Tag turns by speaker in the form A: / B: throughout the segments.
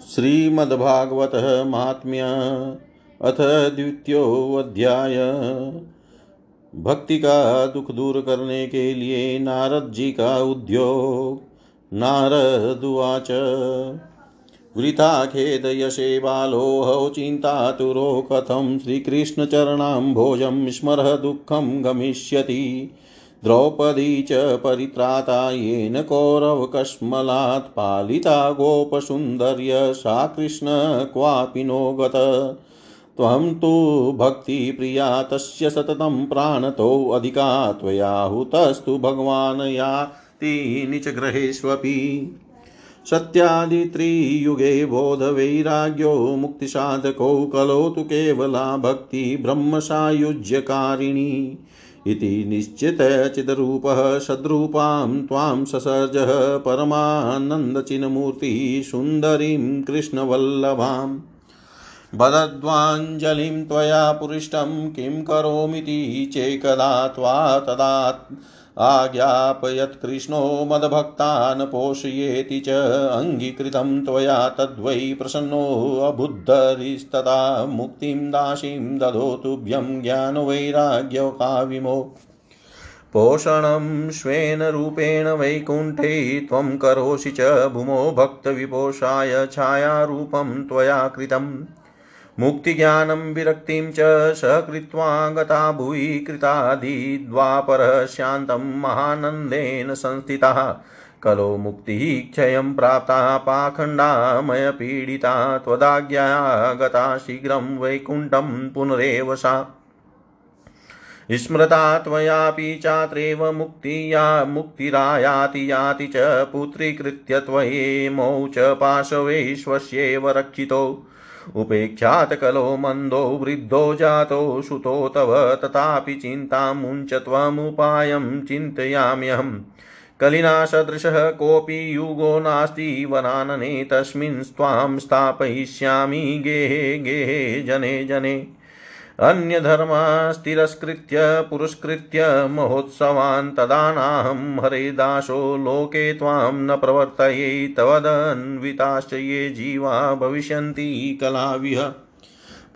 A: श्रीमद्भागवत महात्म्य अथ द्वितीयोऽध्याय। भक्ति का दुख दूर करने के लिए नारद जी का उद्योग। नारदुवाच वृथा खेदयशे बालोऽहौ चिन्तातुरो कथं श्रीकृष्णचरणाम्भोजं स्मरः दुःखं गमिष्यति। द्रौपदी च परित्राता येन कौरवकश्मलात् पालिता गोपसुन्दर्य, सा कृष्ण क्वापि नो गत। त्वं तु भक्तिप्रिया, तस्य सततं प्राणतोऽधिका त्वयाहुतस्तु भगवान् याति निचग्रहेष्वपि सत्यादित्रियुगे बोधवैराग्यो मुक्तिसाधकौ कलौ तु केवला भक्ति ब्रह्मसायुज्यकारिणी। इति निश्चितचिदरूपः सद्रूपां त्वां ससर्जः परमानन्दचिन्मूर्तिः सुन्दरीं कृष्णवल्लभाम् बदद्वाञ्जलिं त्वया पुरिष्टं किं करोमीति चेकदा त्वा तदा आज्ञापयत्कृष्णो मदभक्तान् पोषयेति च अङ्गीकृतं त्वया तद्वै प्रसन्नोऽबुद्धरिस्तदा मुक्तिं दासीं ददो तुभ्यं ज्ञानवैराग्यकाविमो पोषणं स्वेन रूपेण वैकुण्ठे त्वं करोषि च भूमो भक्तविपोषाय छायारूपं त्वया कृतम्। मुक्तिज्ञानं विरक्तिं च सकृत्वा गता भुवि कृतादिद्वापरः शान्तं महानन्देन संस्थितः। कलो मुक्तिः क्षयं प्राप्ता पाखण्डामयपीडिता त्वदाज्ञया गता शीघ्रं वैकुण्ठं पुनरेव सा स्मृता त्वयापि चात्रैव मुक्तिया मुक्तिरायाति याति च पुत्रीकृत्य त्वयेमौ च पाशवैश्वस्येव रक्षितो। उपेक्षात् कलो मन्दो वृद्धो जातो सुतो तव, तथापि तमुपय त्वमुपायं चिन्तयाम्यहम् कलिना सदृशः कोऽपि युगो नास्ति, वनानने तस्मिन् त्वां स्थापयिष्यामि गेहे गेहे, जने जने। अन्यधर्मास्तिरस्कृत्य, पुरस्कृत्य महोत्सवान् तदा नाहं हरेदासो लोके त्वां न प्रवर्तये तवदन्विताश्च ये जीवा भविष्यन्ति कलाविह।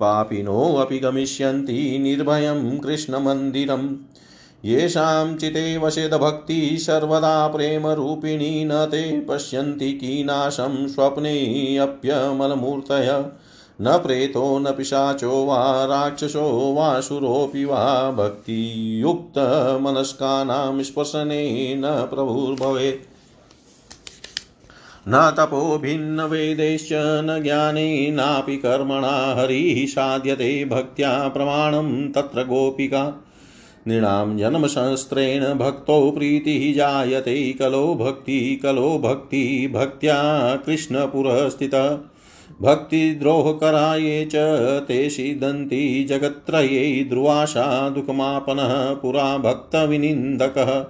A: पापिनोऽपि गमिष्यन्ति निर्भयं कृष्णमन्दिरम्। येषां चिते वशेदभक्तिः सर्वदा प्रेमरूपिणी न ते पश्यन्ति कीनाशं स्वप्नेऽप्यमलमूर्तय न प्रेतो न पिशाचो वा राक्षसो वासुरोऽपि वा भक्तियुक्तमनस्कानां स्पर्शनेन प्रभुर्भवेत्। न तपो भिन्नवेदैश्च न ज्ञानेनापि कर्मणा हरिः साध्यते भक्त्या प्रमाणं तत्र गोपिका। नृणां जन्मसहस्रेण भक्तौ प्रीतिः जायते कलो भक्ति कलो भक्ति भक्त्या कृष्णपुरस्थितः। भक्तिद्रोहकराये च ते सिदन्ति जगत्त्रये ध्रुवाशा दुःखमापनः पुरा भक्तविनिन्दकः।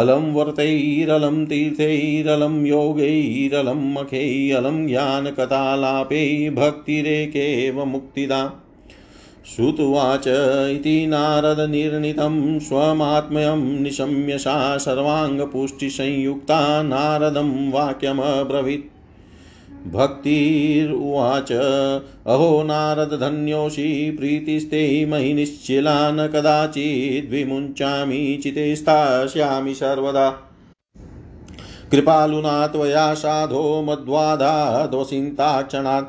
A: अलं वर्तैरलं तीर्थैरलं योगैरलं मखैरलं ज्ञानकथालापै भक्तिरेकेव मुक्तिदा। श्रुत्वाच इति नारदनिर्णितं स्वमात्म्यं निशम्य सा सर्वाङ्गपुष्टिसंयुक्ता नारदं वाक्यमब्रवीत्। भक्तिरुवाच। अहो नारदधन्योऽसि प्रीतिस्ते मयि निश्चिला न कदाचिद्विमुञ्चामि चिते स्थास्यामि सर्वदा। कृपालुना त्वया साधो मद्वादादोषिन्ताक्षणात्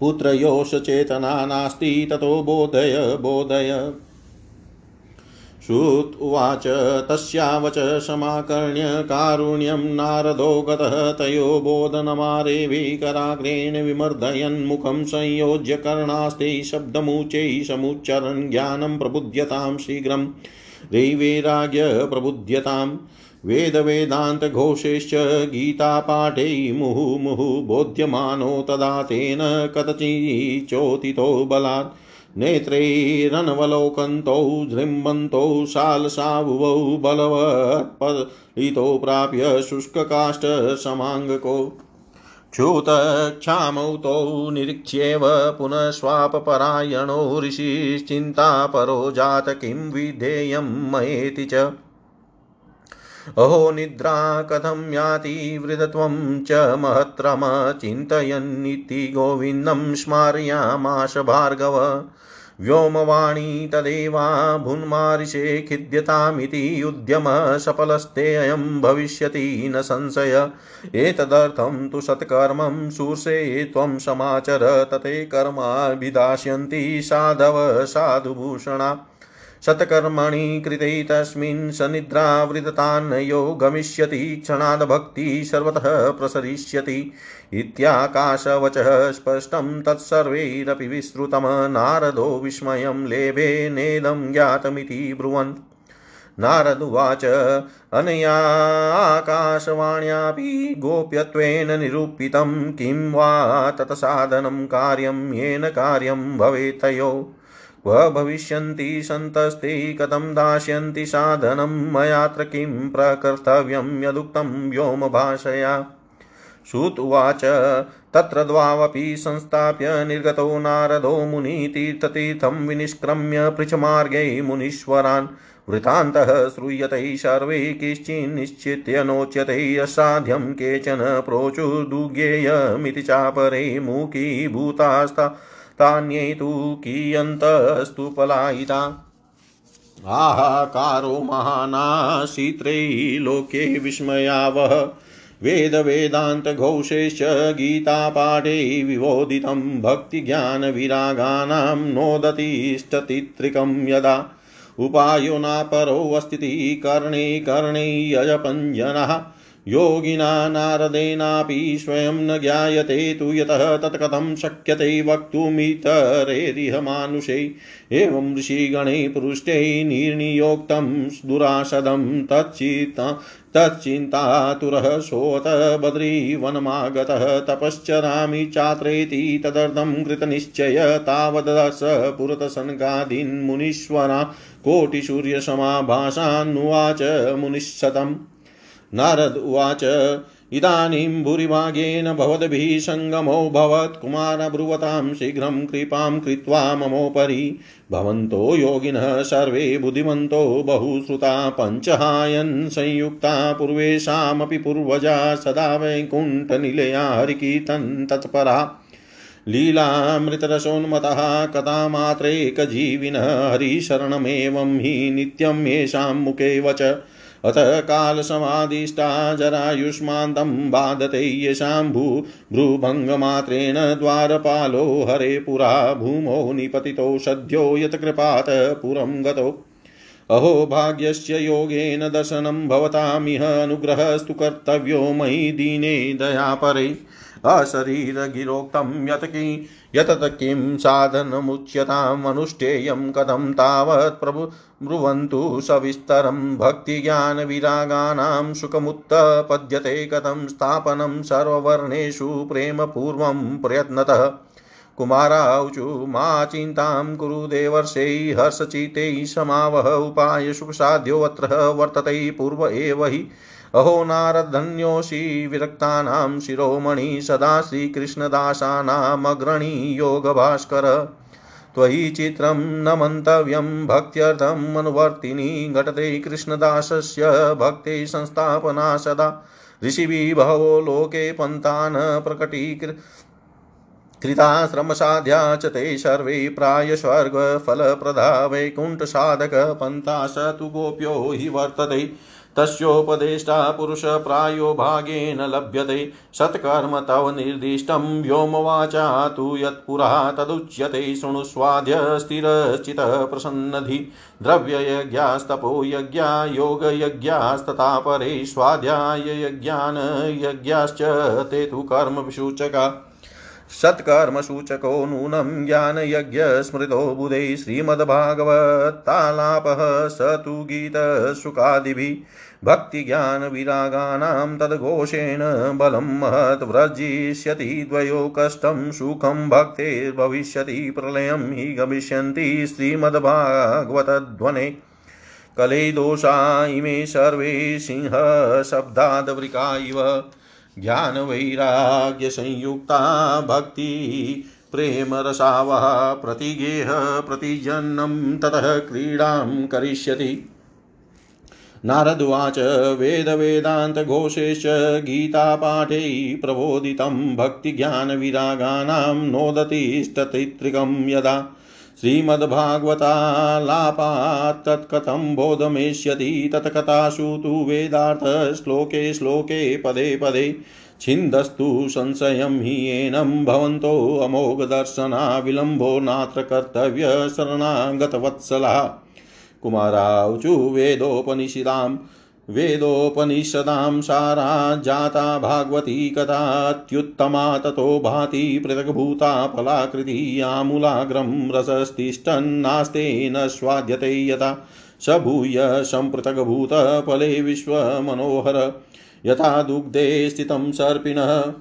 A: पुत्रयोश चेतना नास्ति, ततो बोधय बोधय। श्रुत उवाच, तस्यावच समाकर्ण्य कारुण्यं नारदो गतः तयो बोधनमारेवीकराग्रेण विमर्दयन्मुखं संयोज्य कर्णास्ते शब्दमुचैः समुच्चरन् ज्ञानं प्रबुध्यतां शीघ्रं। रैवैराग्य प्रबुध्यताम् वेदवेदान्तघोषैश्च गीतापाठै मुहुमुहुः बोध्यमानो तदा तेन कथचिचोतितो बलात् नेत्रैरनवलोकन्तौ जृम्बन्तौ शालसावुवौ बलवत्पलितो प्राप्य शुष्ककाष्ठसमाङ्गको क्षुतक्षामौ तौ निरीक्ष्येव पुनः स्वापपरायणो ऋषिश्चिन्तापरो जात किं विधेयं मयेति च। अहो निद्रा कथं याति वृदत्वं च महत्रम चिन्तयन्निति गोविन्दं स्मारयामाश भार्गव। व्योमवाणी तदेवा भुन्मारिषे खिद्यतामिति उद्यमः सफलस्तेऽयं भविष्यति न संशय। एतदर्थं तु सत्कर्मं शूर्षे त्वं समाचर तते कर्माभिधास्यन्ति साधव साधुभूषणा। शतकर्मणि कृते तस्मिन् सनिद्रावृततान्नयो गमिष्यति क्षणाद् भक्तिः सर्वतः प्रसरिष्यति। इत्याकाशवचः स्पष्टं तत्सर्वैरपि विस्तृतं नारदो विस्मयं लेभे नेदं ज्ञातमिति ब्रुवन्। नारदुवाच अनया आकाशवाण्यापि गोप्यत्वेन निरूपितं, किं वा तत्साधनं कार्यं, येन कार्यं भवेत्तयो। क्व भविष्यन्ति सन्तस्ते कथं दास्यन्ति साधनं? मयात्र किं प्रकर्तव्यं? यदुक्तं व्योमभाषया श्रुत्वाच तत्र द्वावपि संस्थाप्य निर्गतो नारदो मुनितीर्थतीर्थं विनिष्क्रम्य पृच्छमार्गे मुनीश्वरान्। वृतान्तः श्रूयते सर्वे किश्चिन्निश्चित्य नोच्यते असाध्यं केचन प्रोचुदुज्ञेयमिति चापरे मुखीभूतास्ता तान्यै तु कियन्तस्तु पलायिता आहाकारो महानाशीत्रैलोके विस्मयावः वेदवेदान्तघोषेश्च गीतापाठे विवोदितं भक्तिज्ञानविरागानां नोदतिष्ठतित्रिकं यदा। उपायो नापरोऽस्तिति कर्णे कर्णे यजपञ्जनः योगिना नारदेनापि स्वयं न ज्ञायते तु यतः तत्कथं शक्यते वक्तुमितरेरिह मानुषै। एवं ऋषिगणे पुरुष्टै निर्नियोक्तं दुरासदं तच्चिता तच्चिन्तातुरः सोऽत बद्रीवनमागतः तपश्चरामि चात्रेति तदर्थं कृतनिश्चय तावदस पुरतसनकादीन्मुनीश्वरा कोटिसूर्यसमाभासान्नुवाच मुनिशतम् नारद उवाच, इदानीं भूरिभागेन भवद्भिः सङ्गमो भवत्कुमारब्रुवतां शीघ्रं कृपां कृत्वा ममोपरि। भवन्तो योगिनः सर्वे बुद्धिमन्तो बहुश्रुता पञ्चहायन् संयुक्ता, पूर्वेषामपि पूर्वजा सदा वैकुण्ठनिलया हरिकीर्तन् तत्परा। लीलामृतरसोन्मतः कथामात्रेकजीविनः हरिशरणमेवं हि नित्यं येषां मुखे वच। अथ कालसमादिष्टा जरायुष्मान्दं बाधते येषां भू भ्रूभङ्गमात्रेण द्वारपालो हरे पुरा, भूमौ निपतितो सद्यो यत्कृपात् पुरं गतो। अहो भाग्यस्य योगेन दर्शनं भवतामिह अनुग्रहस्तु कर्तव्यो मयि दीने दयापरे। अशरीरगिरोक्तं यत् कि, यतत किं साधनमुच्यताम् अनुष्ठेयं कथं तावत् प्रभु ब्रुवन्तु सविस्तरं भक्तिज्ञानविरागानां सुखमुत्पद्यते कथं स्थापनं सर्ववर्णेषु प्रेमपूर्वं प्रयत्नतः। कुमाराऊचु मा चिन्तां कुरु देवर्षै हर्षचितैः समावह उपाय सुखसाध्योऽत्र वर्तते पूर्व एव हि अहो नारदन्योषि विरक्तानां शिरोमणि सदा श्रीकृष्णदासानामग्रणी योगभास्कर। त्वयि चित्रं न मन्तव्यं भक्त्यर्थम् अनुवर्तिनि घटते कृष्णदासस्य भक्ते संस्थापना सदा। ऋषिभिः बहवो लोके पन्थान् प्रकटीकृ कृताश्रमसाध्या च ते सर्वे प्रायस्वर्गफलप्रदा वैकुण्ठसाधकपन्था स तु गोप्यो हि वर्तते। तस्योपदेष्टा पुरुषप्रायो भागेन लभ्यते। सत्कर्म तव निर्दिष्टं व्योमवाचा तु यत्पुरा तदुच्यते। शृणुस्वाद्य स्थिरश्चितः प्रसन्नधि। द्रव्ययज्ञास्तपो यज्ञा योगयज्ञास्तथा परे स्वाध्याययज्ञान यज्ञाश्च ते तु कर्मविसूचका सत्कर्मसूचको नूनं ज्ञानयज्ञस्मृतो बुधे श्रीमद्भागवतालापः स तु गीतसुखादिभिः। भक्तिज्ञानविरागानां तद्घोषेण बलं महत् व्रजिष्यति द्वयो कष्टं सुखं भक्तेर्भविष्यति प्रलयं हि गमिष्यन्ति श्रीमद्भागवतध्वने। कले दोषा इमे सर्वे सिंहशब्दादवृका इव ज्ञानवैराग्यसंयुक्ता भक्ति प्रेमरसावः प्रतिगेह प्रतिजन्नं ततः क्रीडां करिष्यति। नारदुवाच वेदवेदान्तघोषेश्च गीतापाठे प्रबोधितं भक्तिज्ञानविरागानां नोदतिस्ततित्रिकं यदा श्रीमद्भागवतालापात् तत्कथं बोधमेष्यति तत्कथासु तु वेदार्थश्लोके श्लोके पदे पदे छिन्दस्तु संशयं हि एनं भवन्तो विलम्बो नात्र कर्तव्यशरणागतवत्सला। कुमाराऊचु वेदोपनिषदां वेदोपनिषदां सारा जाता भागवती कथात्युत्तमा ततो भाति पृथग्भूता फलाकृति आमूलाग्रं रसस्तिष्ठन्नास्तेन स्वाद्यते यथा। स भूय सम्पृथग्भूतफले विश्वमनोहर, यथा दुग्धे स्थितं सर्पिणः,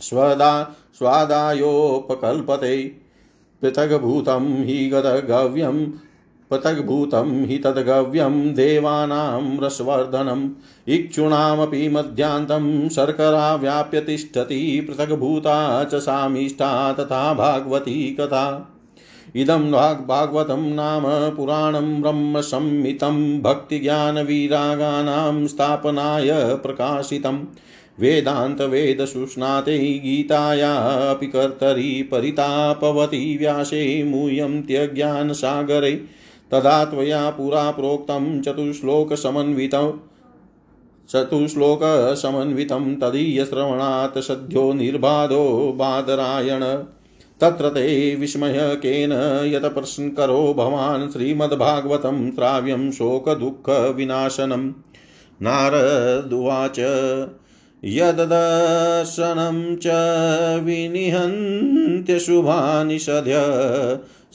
A: स्वदा स्वादायोपकल्पते। पृथग्भूतं हि गतगव्यं पृथग्भूतं हि तद्गव्यं देवानां रसवर्धनम्। इक्षूणामपि मध्यान्तं शर्करा व्याप्य तिष्ठति पृथग्भूता च तथा भागवती कथा। इदं भागवतं नाम पुराणं ब्रह्मसंहितं भक्तिज्ञानविरागानां स्थापनाय प्रकाशितम्। वेदान्तवेदसुष्णाते गीतायापि कर्तरि परितापवती व्यासे मूयं त्यज्ञानसागरे तदा त्वया पुरा प्रोक्तं चतुश्लोकसमन्वितं चतुश्लोकसमन्वितं तदीयश्रवणात् सद्यो निर्बाधो बादरायण। तत्र ते विस्मयकेन यत् प्रश्नकरो भवान् श्रीमद्भागवतं श्राव्यं शोकदुःखविनाशनं। नारदुवाच यददर्शनं च विनिहन्त्यशुभानि सद्य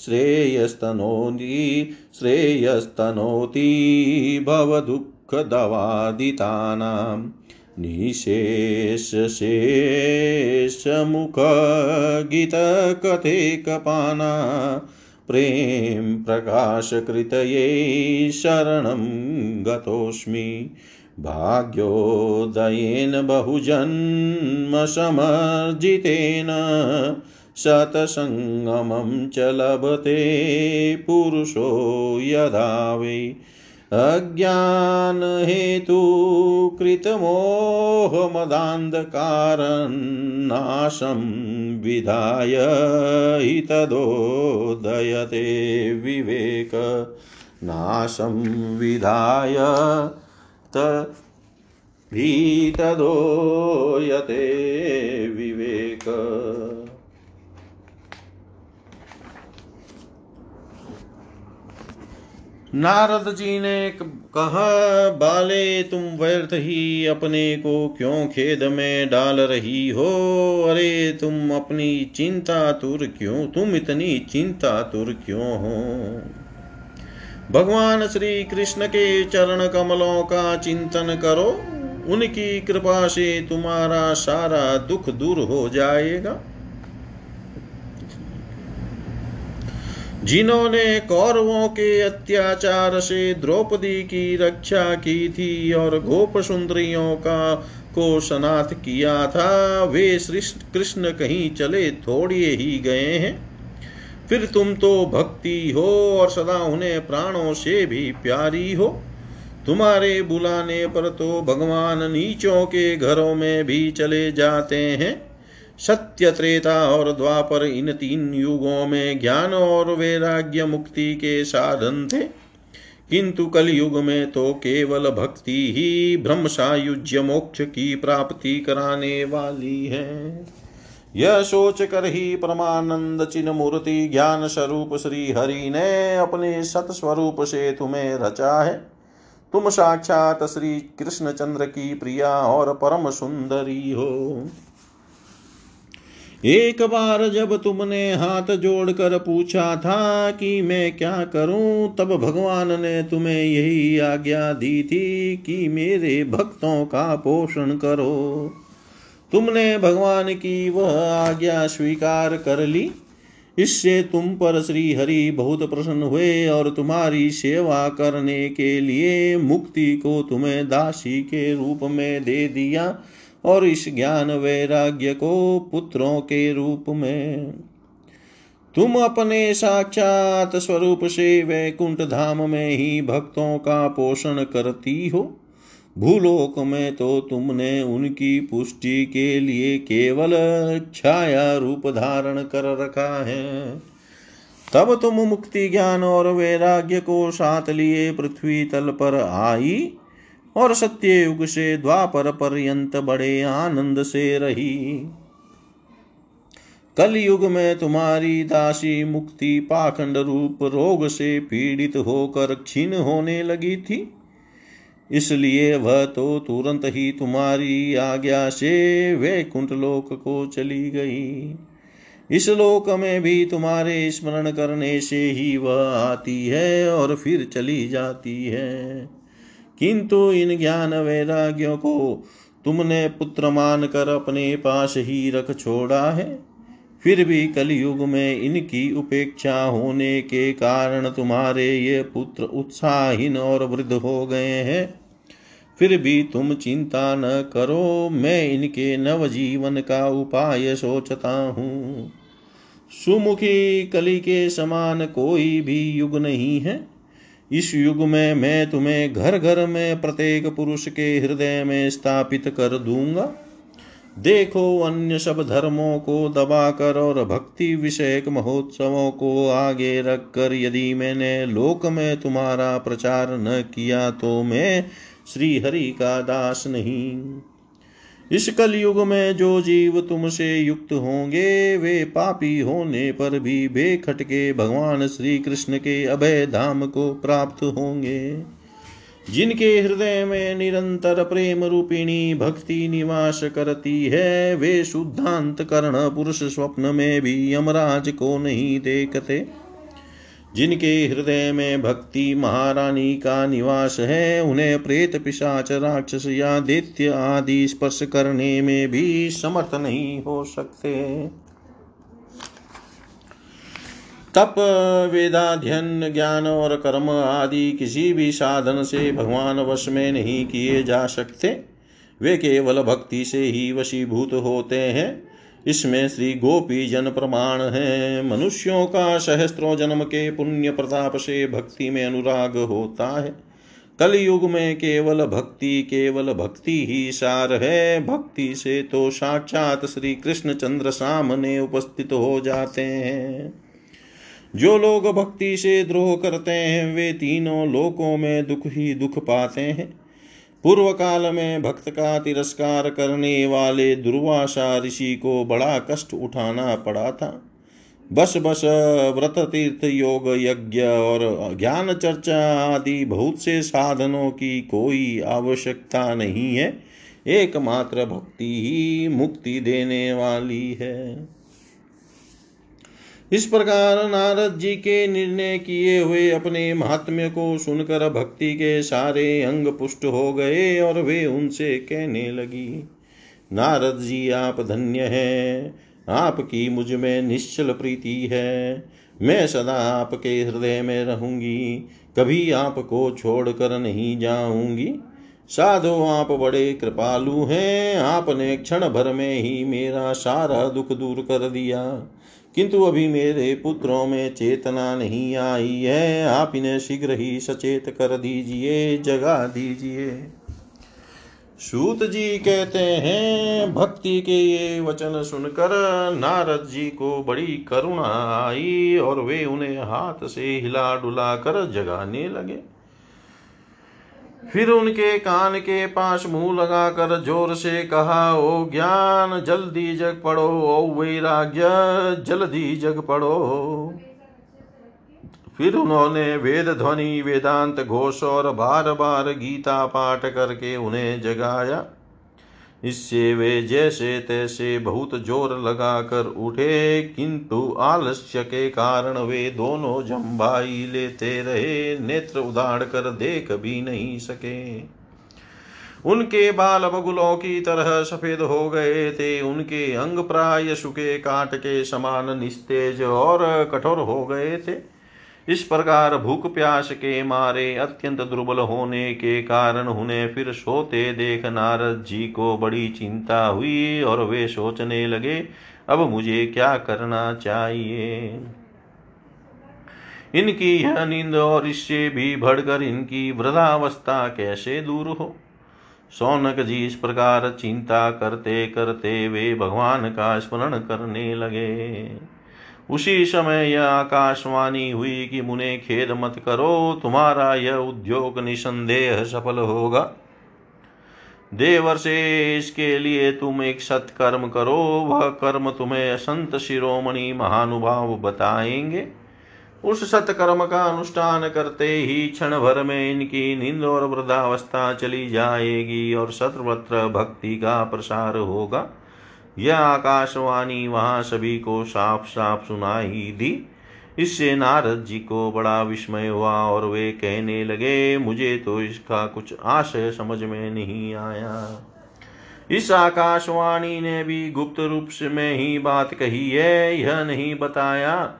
A: श्रेयस्तनोति श्रेयस्तनोति भवदुःखदवादितानां। निशेषशेषमुखगीतकथेकपाना। प्रेम प्रकाशकृतये शरणं गतोऽस्मि। भाग्योदयेन बहुजन्मसमर्जितेन शतसङ्गमं च लभते पुरुषो यदा वै। अज्ञानहेतुकृतमोहमदान्धकारन्नाशं विधाय हितदोदयते विवेक। नाशं विधाय तदोयते विवेक। नारद जी ने कहा, बाले, तुम व्यर्थ ही अपने को क्यों खेद में डाल रही हो? अरे, तुम अपनी चिंता तुर क्यों? तुम इतनी चिंता तुर क्यों हो? भगवान श्री कृष्ण के चरण कमलों का चिंतन करो। उनकी कृपा से तुम्हारा सारा दुख दूर हो जाएगा। जिन्होंने कौरवों के अत्याचार से द्रौपदी की रक्षा की थी और गोप सुंदरियों का को सनाथ किया था, वे कृष्ण कहीं चले थोड़े ही गए हैं। फिर तुम तो भक्ति हो और सदा उन्हें प्राणों से भी प्यारी हो। तुम्हारे बुलाने पर तो भगवान नीचों के घरों में भी चले जाते हैं। सत्य त्रेता और द्वापर इन तीन युगों में ज्ञान और वैराग्य मुक्ति के साधन थे। किंतु कल युग में तो केवल भक्ति ही ब्रह्म सायुज्य मोक्ष की प्राप्ति कराने वाली है। यह सोच कर ही परमानंद चिन्ह मूर्ति ज्ञान स्वरूप श्री हरि ने अपने सत स्वरूप से तुम्हें रचा है। तुम साक्षात श्री कृष्ण चंद्र की प्रिया और परम सुंदरी हो। एक बार जब तुमने हाथ जोड़कर पूछा था कि मैं क्या करूँ, तब भगवान ने तुम्हें यही आज्ञा दी थी कि मेरे भक्तों का पोषण करो। तुमने भगवान की वह आज्ञा स्वीकार कर ली। इससे तुम पर श्री हरि बहुत प्रसन्न हुए और तुम्हारी सेवा करने के लिए मुक्ति को तुम्हें दासी के रूप में दे दिया। और इस ज्ञान वैराग्य को पुत्रों के रूप में। तुम अपने साक्षात स्वरूप से वैकुंठ धाम में ही भक्तों का पोषण करती हो। भूलोक में तो तुमने उनकी पुष्टि के लिए केवल छाया रूप धारण कर रखा है। तब तुम मुक्ति ज्ञान और वैराग्य को साथ लिए पृथ्वी तल पर आई। और सत्य युग से द्वापर पर्यंत बड़े आनंद से रही। कल युग में तुम्हारी दासी मुक्ति पाखंड रूप रोग से पीड़ित होकर क्षीण होने लगी थी। इसलिए वह तो तुरंत ही तुम्हारी आज्ञा से वैकुंठ लोक को चली गई। इस लोक में भी तुम्हारे स्मरण करने से ही वह आती है और फिर चली जाती है। किंतु इन ज्ञान वैराग्यों को तुमने पुत्र मान कर अपने पास ही रख छोड़ा है। फिर भी कलयुग में इनकी उपेक्षा होने के कारण तुम्हारे ये पुत्र उत्साहीन और वृद्ध हो गए हैं। फिर भी तुम चिंता न करो, मैं इनके नवजीवन का उपाय सोचता हूँ। सुमुखी कली के समान कोई भी युग नहीं है। इस युग में मैं तुम्हें घर घर में प्रत्येक पुरुष के हृदय में स्थापित कर दूँगा। देखो अन्य सब धर्मों को दबाकर और भक्ति विषयक महोत्सवों को आगे रखकर यदि मैंने लोक में तुम्हारा प्रचार न किया तो मैं श्री हरि का दास नहीं। इस कलयुग में जो जीव तुमसे युक्त होंगे, वे पापी होने पर भी बेखटके भगवान श्री कृष्ण के अभय धाम को प्राप्त होंगे। जिनके हृदय में निरंतर प्रेम रूपिणी भक्ति निवास करती है, वे शुद्धांत कर्ण पुरुष स्वप्न में भी यमराज को नहीं देखते। जिनके हृदय में भक्ति महारानी का निवास है, उन्हें प्रेत पिशाच, राक्षस या दैत्य आदि स्पर्श करने में भी समर्थ नहीं हो सकते। तप वेदाध्यन ज्ञान और कर्म आदि किसी भी साधन से भगवान वश में नहीं किए जा सकते। वे केवल भक्ति से ही वशीभूत होते हैं। इसमें श्री गोपी जन प्रमाण है। मनुष्यों का सहस्त्रों जन्म के पुण्य प्रताप से भक्ति में अनुराग होता है। कल युग में केवल भक्ति केवल भक्ति ही सार है। भक्ति से तो साक्षात श्री कृष्ण चंद्र सामने उपस्थित हो जाते हैं। जो लोग भक्ति से द्रोह करते हैं, वे तीनों लोकों में दुख ही दुख पाते हैं। पूर्व काल में भक्त का तिरस्कार करने वाले दुर्वासा ऋषि को बड़ा कष्ट उठाना पड़ा था। बस बस व्रत तीर्थ योग यज्ञ और ज्ञान चर्चा आदि बहुत से साधनों की कोई आवश्यकता नहीं है। एकमात्र भक्ति ही मुक्ति देने वाली है। इस प्रकार नारद जी के निर्णय किए हुए अपने महात्म्य को सुनकर भक्ति के सारे अंग पुष्ट हो गए और वे उनसे कहने लगी, नारद जी, आप धन्य हैं। आपकी मुझमें निश्चल प्रीति है। मैं सदा आपके हृदय में रहूँगी। कभी आपको छोड़कर नहीं जाऊँगी। साधो, आप बड़े कृपालु हैं। आपने क्षण भर में ही मेरा सारा दुख दूर कर दिया। किंतु अभी मेरे पुत्रों में चेतना नहीं आई है। आप इन्हें शीघ्र ही सचेत कर दीजिए, जगा दीजिए। सूत जी कहते हैं, भक्ति के ये वचन सुनकर नारद जी को बड़ी करुणा आई और वे उन्हें हाथ से हिला डुला कर जगाने लगे। फिर उनके कान के पास मुँह लगाकर ज़ोर से कहा, ओ ज्ञान, जल्दी जग पड़ो, ओ वैराग्य, जल्दी जग पड़ो। फिर उन्होंने वेद ध्वनि, वेदांत घोष और बार बार गीता पाठ करके उन्हें जगाया। इससे वे जैसे तैसे बहुत ज़ोर लगाकर उठे, किंतु आलस्य के कारण वे दोनों जम्बाई लेते रहे, नेत्र उदाड़ कर देख भी नहीं सके। उनके बाल बगुलों की तरह सफ़ेद हो गए थे, उनके अंग प्राय सुखे काट के समान निस्तेज और कठोर हो गए थे। इस प्रकार भूख प्यास के मारे अत्यंत दुर्बल होने के कारण उन्हें फिर सोते देख नारद जी को बड़ी चिंता हुई और वे सोचने लगे, अब मुझे क्या करना चाहिए? इनकी यह नींद और इससे भी बढ़कर इनकी वृद्धावस्था कैसे दूर हो? सौनक जी इस प्रकार चिंता करते करते वे भगवान का स्मरण करने लगे। उसी समय यह आकाशवाणी हुई कि मुने खेद मत करो, तुम्हारा यह उद्योग निसंदेह सफल होगा। देवर्षे इसके लिए तुम एक सत्कर्म करो, वह कर्म तुम्हें संत शिरोमणि महानुभाव बताएँगे। उस सत्कर्म का अनुष्ठान करते ही क्षण भर में इनकी नींद और वृद्धावस्था चली जाएगी और सर्वत्र भक्ति का प्रसार होगा। यह आकाशवाणी वहाँ सभी को साफ़ साफ़ सुनाई दी। इससे नारद जी को बड़ा विस्मय हुआ और वे कहने लगे, मुझे तो इसका कुछ आशय समझ में नहीं आया। इस आकाशवाणी ने भी गुप्त रूप से में ही बात कही है, यह नहीं बताया।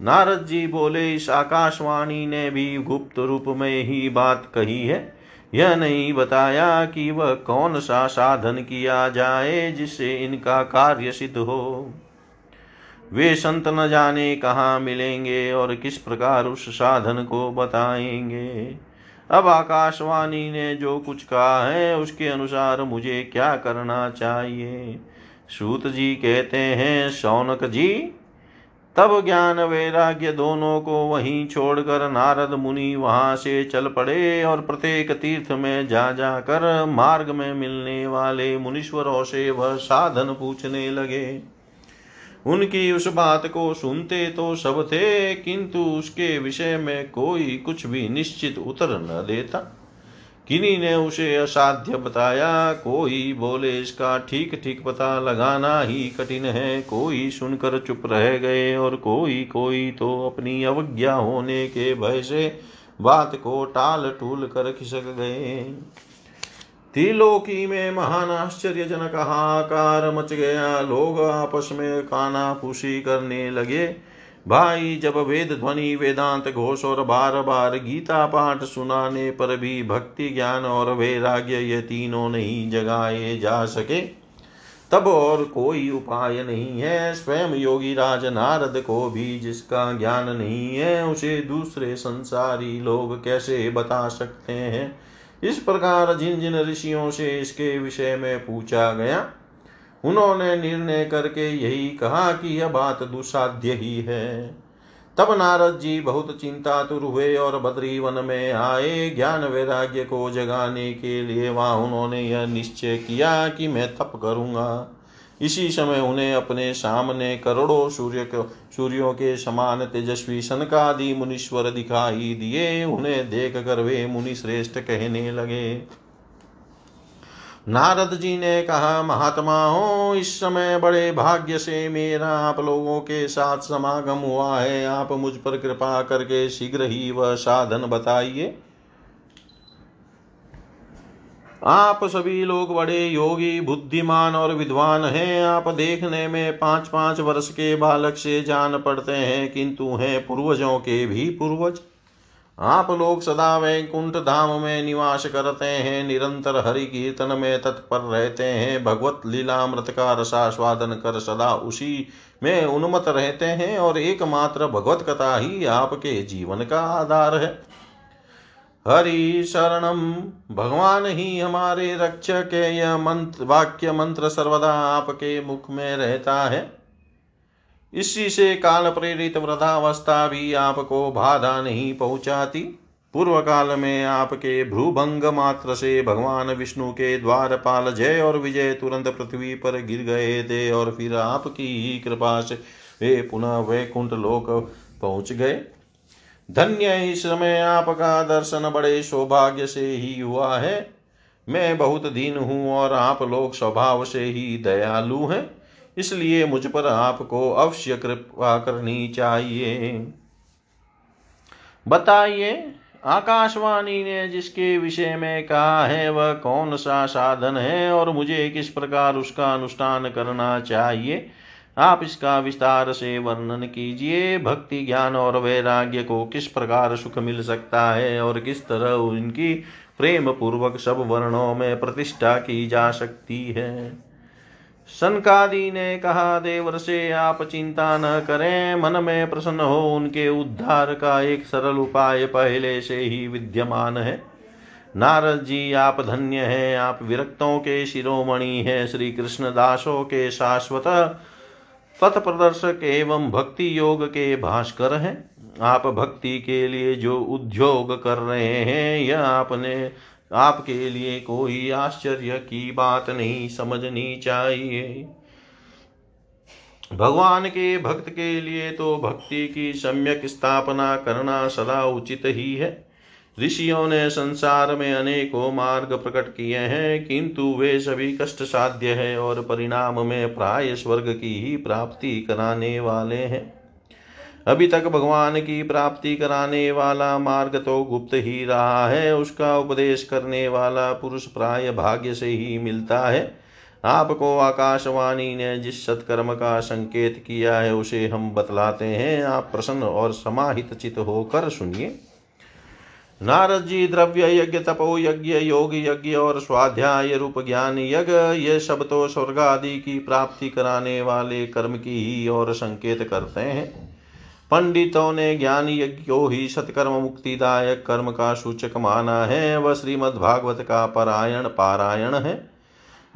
A: नारद जी बोले, इस आकाशवाणी ने भी गुप्त रूप में ही बात कही है। यह नहीं बताया कि वह कौन सा साधन किया जाए जिससे इनका कार्य सिद्ध हो। वे संत न जाने कहाँ मिलेंगे और किस प्रकार उस साधन को बताएँगे। अब आकाशवाणी ने जो कुछ कहा है, उसके अनुसार मुझे क्या करना चाहिए? सूत जी कहते हैं शौनक जी तब ज्ञान वैराग्य दोनों को वहीं छोड़कर नारद मुनि वहाँ से चल पड़े और प्रत्येक तीर्थ में जा जाकर मार्ग में मिलने वाले मुनीश्वरों से वह साधन पूछने लगे। उनकी उस बात को सुनते तो सब थे, किंतु उसके विषय में कोई कुछ भी निश्चित उत्तर न देता। किन्हीं ने उसे असाध्य बताया, कोई बोले इसका ठीक ठीक पता लगाना ही कठिन है। कोई सुनकर चुप रह गए और कोई कोई तो अपनी अवज्ञा होने के भय से बात को टाल टूल कर खिसक गए। त्रिलोकी में महान आश्चर्यजनक हाकार मच गया। लोग आपस में काना फूसी करने लगे। भाई जब वेद ध्वनि वेदांत घोष और बार बार गीता पाठ सुनाने पर भी भक्ति ज्ञान और वैराग्य ये तीनों नहीं जगाए जा सके, तब और कोई उपाय नहीं है। स्वयं योगी राज नारद को भी जिसका ज्ञान नहीं है, उसे दूसरे संसारी लोग कैसे बता सकते हैं? इस प्रकार जिन जिन ऋषियों से इसके विषय में पूछा गया उन्होंने निर्णय करके यही कहा कि यह बात दुसाध्य ही है। तब नारद जी बहुत चिंतातुर हुए और बद्री वन में आए। ज्ञान वैराग्य को जगाने के लिए वहाँ उन्होंने यह निश्चय किया कि मैं तप करूँगा। इसी समय उन्हें अपने सामने करोड़ों सूर्य सूर्यों के समान तेजस्वी सनकादि मुनीश्वर दिखाई दिए। उन्हें देख कर वे मुनि श्रेष्ठ कहने लगे। नारद जी ने कहा, महात्मा हो, इस समय बड़े भाग्य से मेरा आप लोगों के साथ समागम हुआ है। आप मुझ पर कृपा करके शीघ्र ही वह साधन बताइए। आप सभी लोग बड़े योगी, बुद्धिमान और विद्वान हैं। आप देखने में पाँच पाँच वर्ष के बालक से जान पड़ते हैं, किंतु हैं पूर्वजों के भी पूर्वज। आप लोग सदा वैकुंठ धाम में निवास करते हैं, निरंतर हरि कीर्तन में तत्पर रहते हैं, भगवत लीलामृत का रसास्वादन कर सदा उसी में उन्मत रहते हैं और एकमात्र भगवत कथा ही आपके जीवन का आधार है। हरि शरणम भगवान ही हमारे रक्षक है, यह मंत्र, वाक्य मंत्र सर्वदा आपके मुख में रहता है। इसी से काल प्रेरित वृद्धावस्था भी आपको बाधा नहीं पहुंचाती। पूर्व काल में आपके भ्रूभंग मात्र से भगवान विष्णु के द्वारपाल जय और विजय तुरंत पृथ्वी पर गिर गए थे और फिर आपकी ही कृपा से वे पुनः वैकुंठ लोक पहुँच गए। धन्य इस समय आपका दर्शन बड़े सौभाग्य से ही हुआ है। मैं बहुत दीन हूँ और आप लोग स्वभाव से ही दयालु हैं। इसलिए मुझ पर आपको अवश्य कृपा करनी चाहिए। बताइए, आकाशवाणी ने जिसके विषय में कहा है, वह कौन सा साधन है और मुझे किस प्रकार उसका अनुष्ठान करना चाहिए? आप इसका विस्तार से वर्णन कीजिए। भक्ति, ज्ञान और वैराग्य को किस प्रकार सुख मिल सकता है और किस तरह उनकी प्रेम पूर्वक सब वर्णों में प्रतिष्ठा की जा सकती है? सनकादि ने कहा देवर से आप चिंता न करें। मन में प्रसन्न हो, उनके उद्धार का एक सरल उपाय पहले से ही विद्यमान है। नारद जी, आप धन्य हैं। आप विरक्तों के शिरोमणि हैं। श्री कृष्ण दासों के शाश्वत पथ प्रदर्शक एवं भक्ति योग के भास्कर हैं। आप भक्ति के लिए जो उद्योग कर रहे हैं, यह आपने आपके लिए कोई आश्चर्य की बात नहीं समझनी चाहिए। भगवान के भक्त के लिए तो भक्ति की सम्यक स्थापना करना सदा उचित ही है। ऋषियों ने संसार में अनेकों मार्ग प्रकट किए हैं, किंतु वे सभी कष्ट साध्य है और परिणाम में प्राय स्वर्ग की ही प्राप्ति कराने वाले हैं। अभी तक भगवान की प्राप्ति कराने वाला मार्ग तो गुप्त ही रहा है। उसका उपदेश करने वाला पुरुष प्राय भाग्य से ही मिलता है। आपको आकाशवाणी ने जिस सत्कर्म का संकेत किया है, उसे हम बतलाते हैं। आप प्रसन्न और समाहित चित होकर सुनिए। नारद जी, द्रव्य यज्ञ, तपो यज्ञ, योग यज्ञ और स्वाध्याय रूप ज्ञान यज्ञ, ये सब तो स्वर्ग आदि की प्राप्ति कराने वाले कर्म की ही और संकेत करते हैं। पंडितों ने ज्ञान यज्ञ ही सत्कर्म मुक्तिदायक कर्म का सूचक माना है। वह श्रीमद् भागवत का परायण पारायण है,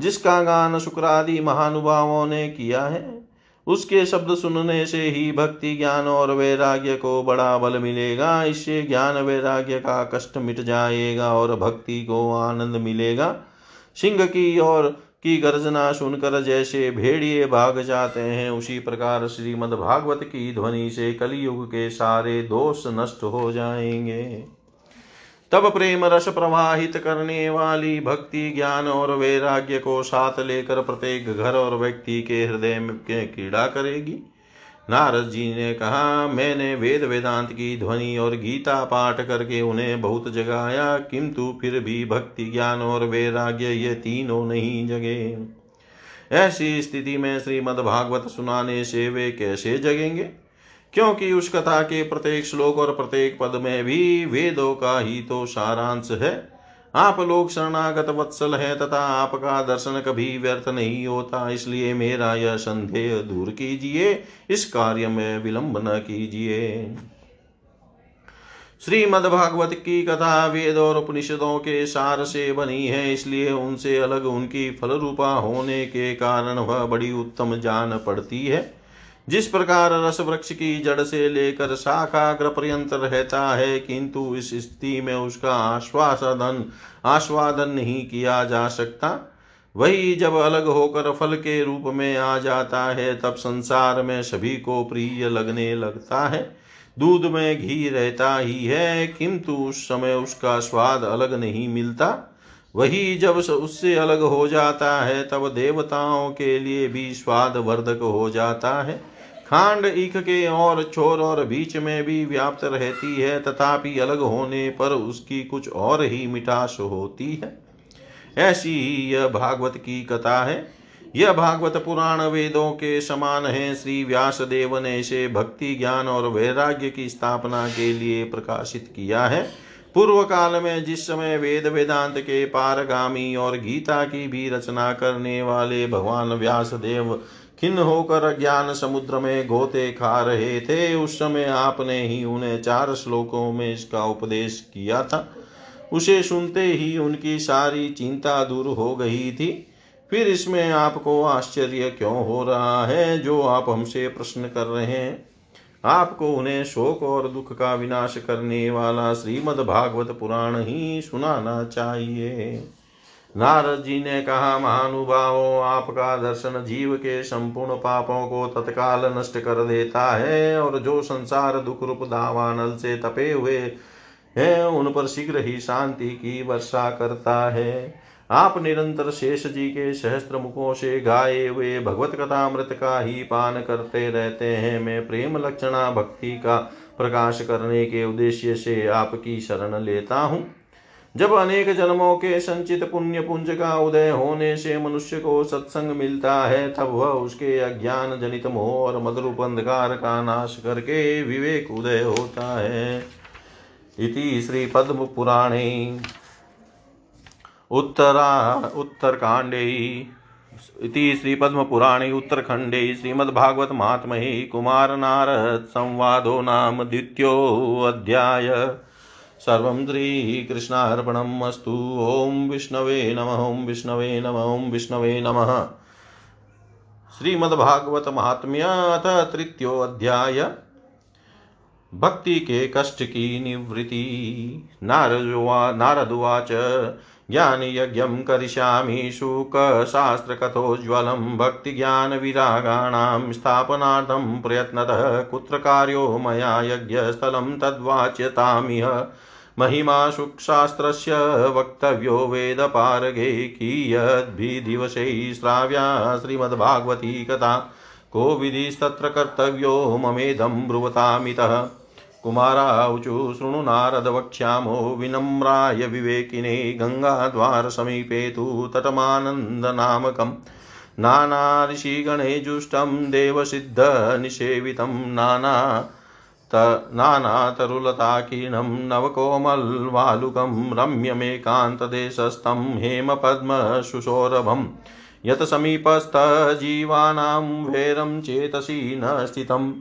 A: जिसका गान शुक्रादि महानुभावों ने किया है। उसके शब्द सुनने से ही भक्ति ज्ञान और वैराग्य को बड़ा बल मिलेगा। इससे ज्ञान वैराग्य का कष्ट मिट जाएगा और भक्ति को आनंद मिलेगा। सिंह की और की गर्जना सुनकर जैसे भेड़िए भाग जाते हैं, उसी प्रकार श्रीमद् भागवत की ध्वनि से कलयुग के सारे दोष नष्ट हो जाएँगे। तब प्रेम रस प्रवाहित करने वाली भक्ति ज्ञान और वैराग्य को साथ लेकर प्रत्येक घर और व्यक्ति के हृदय में क्रीड़ा करेगी। नारद जी ने कहा, मैंने वेद वेदांत की ध्वनि और गीता पाठ करके उन्हें बहुत जगाया, किंतु फिर भी भक्ति ज्ञान और वैराग्य ये तीनों नहीं जगे। ऐसी स्थिति में श्रीमद् भागवत सुनाने से वे कैसे जगेंगे? क्योंकि उस कथा के प्रत्येक श्लोक और प्रत्येक पद में भी वेदों का ही तो सारांश है। आप लोग शरणागत वत्सल है तथा आपका दर्शन कभी व्यर्थ नहीं होता, इसलिए मेरा यह संदेह दूर कीजिए, इस कार्य में विलंब न कीजिए। श्रीमद्भागवत की कथा वेद और उपनिषदों के सार से बनी है, इसलिए उनसे अलग उनकी फल रूपा होने के कारण वह बड़ी उत्तम जान पड़ती है। जिस प्रकार रस वृक्ष की जड़ से लेकर शाखाग्र पर्यंत रहता है, किंतु इस स्थिति में उसका आश्वासन, आस्वादन नहीं किया जा सकता। वही जब अलग होकर फल के रूप में आ जाता है, तब संसार में सभी को प्रिय लगने लगता है। दूध में घी रहता ही है, किंतु उस समय उसका स्वाद अलग नहीं मिलता। वही जब उससे अलग हो जाता है, तब देवताओं के लिए भी स्वाद वर्धक हो जाता है। खांड ईख के और छोर और बीच में भी व्याप्त रहती है, तथापि अलग होने पर उसकी कुछ और ही मिठास होती है। ऐसी ही यह भागवत की कथा है। यह भागवत पुराण वेदों के समान है। श्री व्यास देव ने इसे भक्ति ज्ञान और वैराग्य की स्थापना के लिए प्रकाशित किया है। पूर्व काल में जिस समय वेद वेदांत के पारगामी और गीता की भी रचना करने वाले भगवान व्यास देव खिन्न होकर ज्ञान समुद्र में गोते खा रहे थे। उस समय आपने ही उन्हें चार श्लोकों में इसका उपदेश किया था। उसे सुनते ही उनकी सारी चिंता दूर हो गई थी। फिर इसमें आपको आश्चर्य क्यों हो रहा है, जो आप हमसे प्रश्न कर रहे हैं? आपको उन्हें शोक और दुख का विनाश करने वाला श्रीमद् भागवत पुराण ही सुनाना चाहिए। नारद जी ने कहा, महानुभावों, आपका दर्शन जीव के संपूर्ण पापों को तत्काल नष्ट कर देता है और जो संसार दुख रूप दावानल से तपे हुए हैं, उन पर शीघ्र ही शांति की वर्षा करता है। आप निरंतर शेष जी के सहस्त्र मुखों से गाए हुए भगवत कथामृत का ही पान करते रहते हैं। मैं प्रेम लक्षणा भक्ति का प्रकाश करने के उद्देश्य से आपकी शरण लेता हूँ। जब अनेक जन्मों के संचित पुण्य पुंज का उदय होने से मनुष्य को सत्संग मिलता है, तब वह उसके अज्ञान जनित मोह और मधुरूप अंधकार का नाश करके विवेक उदय होता है। इति श्री पद्म पुराणे उत्तरा उत्तरकांडे इति श्रीपद्मपुराणे श्रीमद्भागवत महात्महे कुमारनारद संवादो नाम द्वितीयोऽध्याय सर्वं श्रीकृष्णार्पणम् अस्तु। ॐ विष्णवे नमः, ॐ विष्णवे नमः, ॐ विष्णवे नमः। श्रीमद्भागवत महात्म्य अथ तृतीयोऽध्याय। भक्ति के कष्ट की निवृत्ति। नारदुवाच ज्ञानयज्ञं करिष्यामि शुकशास्त्रकथोज्ज्वलं भक्तिज्ञानविरागाणां स्थापनार्थं प्रयत्नतः। कुत्र कार्यो मया यज्ञस्थलं तद्वाच्यतामिह। महिमा शुक्शास्त्रस्य वक्तव्यो वेदपारगे कियद्भिदिवसैः श्राव्या श्रीमद्भागवती कथा। को विधिस्तत्र कर्तव्यो ममेदं ब्रुवतामितः। कुमाराऊचु शृणु नारदवक्ष्यामो विनम्राय विवेकिने गङ्गाद्वारसमीपे तु तटमानन्दनामकम्। नाना ऋषिगणैजुष्टं देवसिद्धनिषेवितं नाना नानातरुलताकीर्णं नवकोमल्वालुकं रम्यमेकान्तदेशस्थं हेमपद्मशुशोरभम् यत् समीपस्थजीवानां वैरं चेतसि न स्थितम्।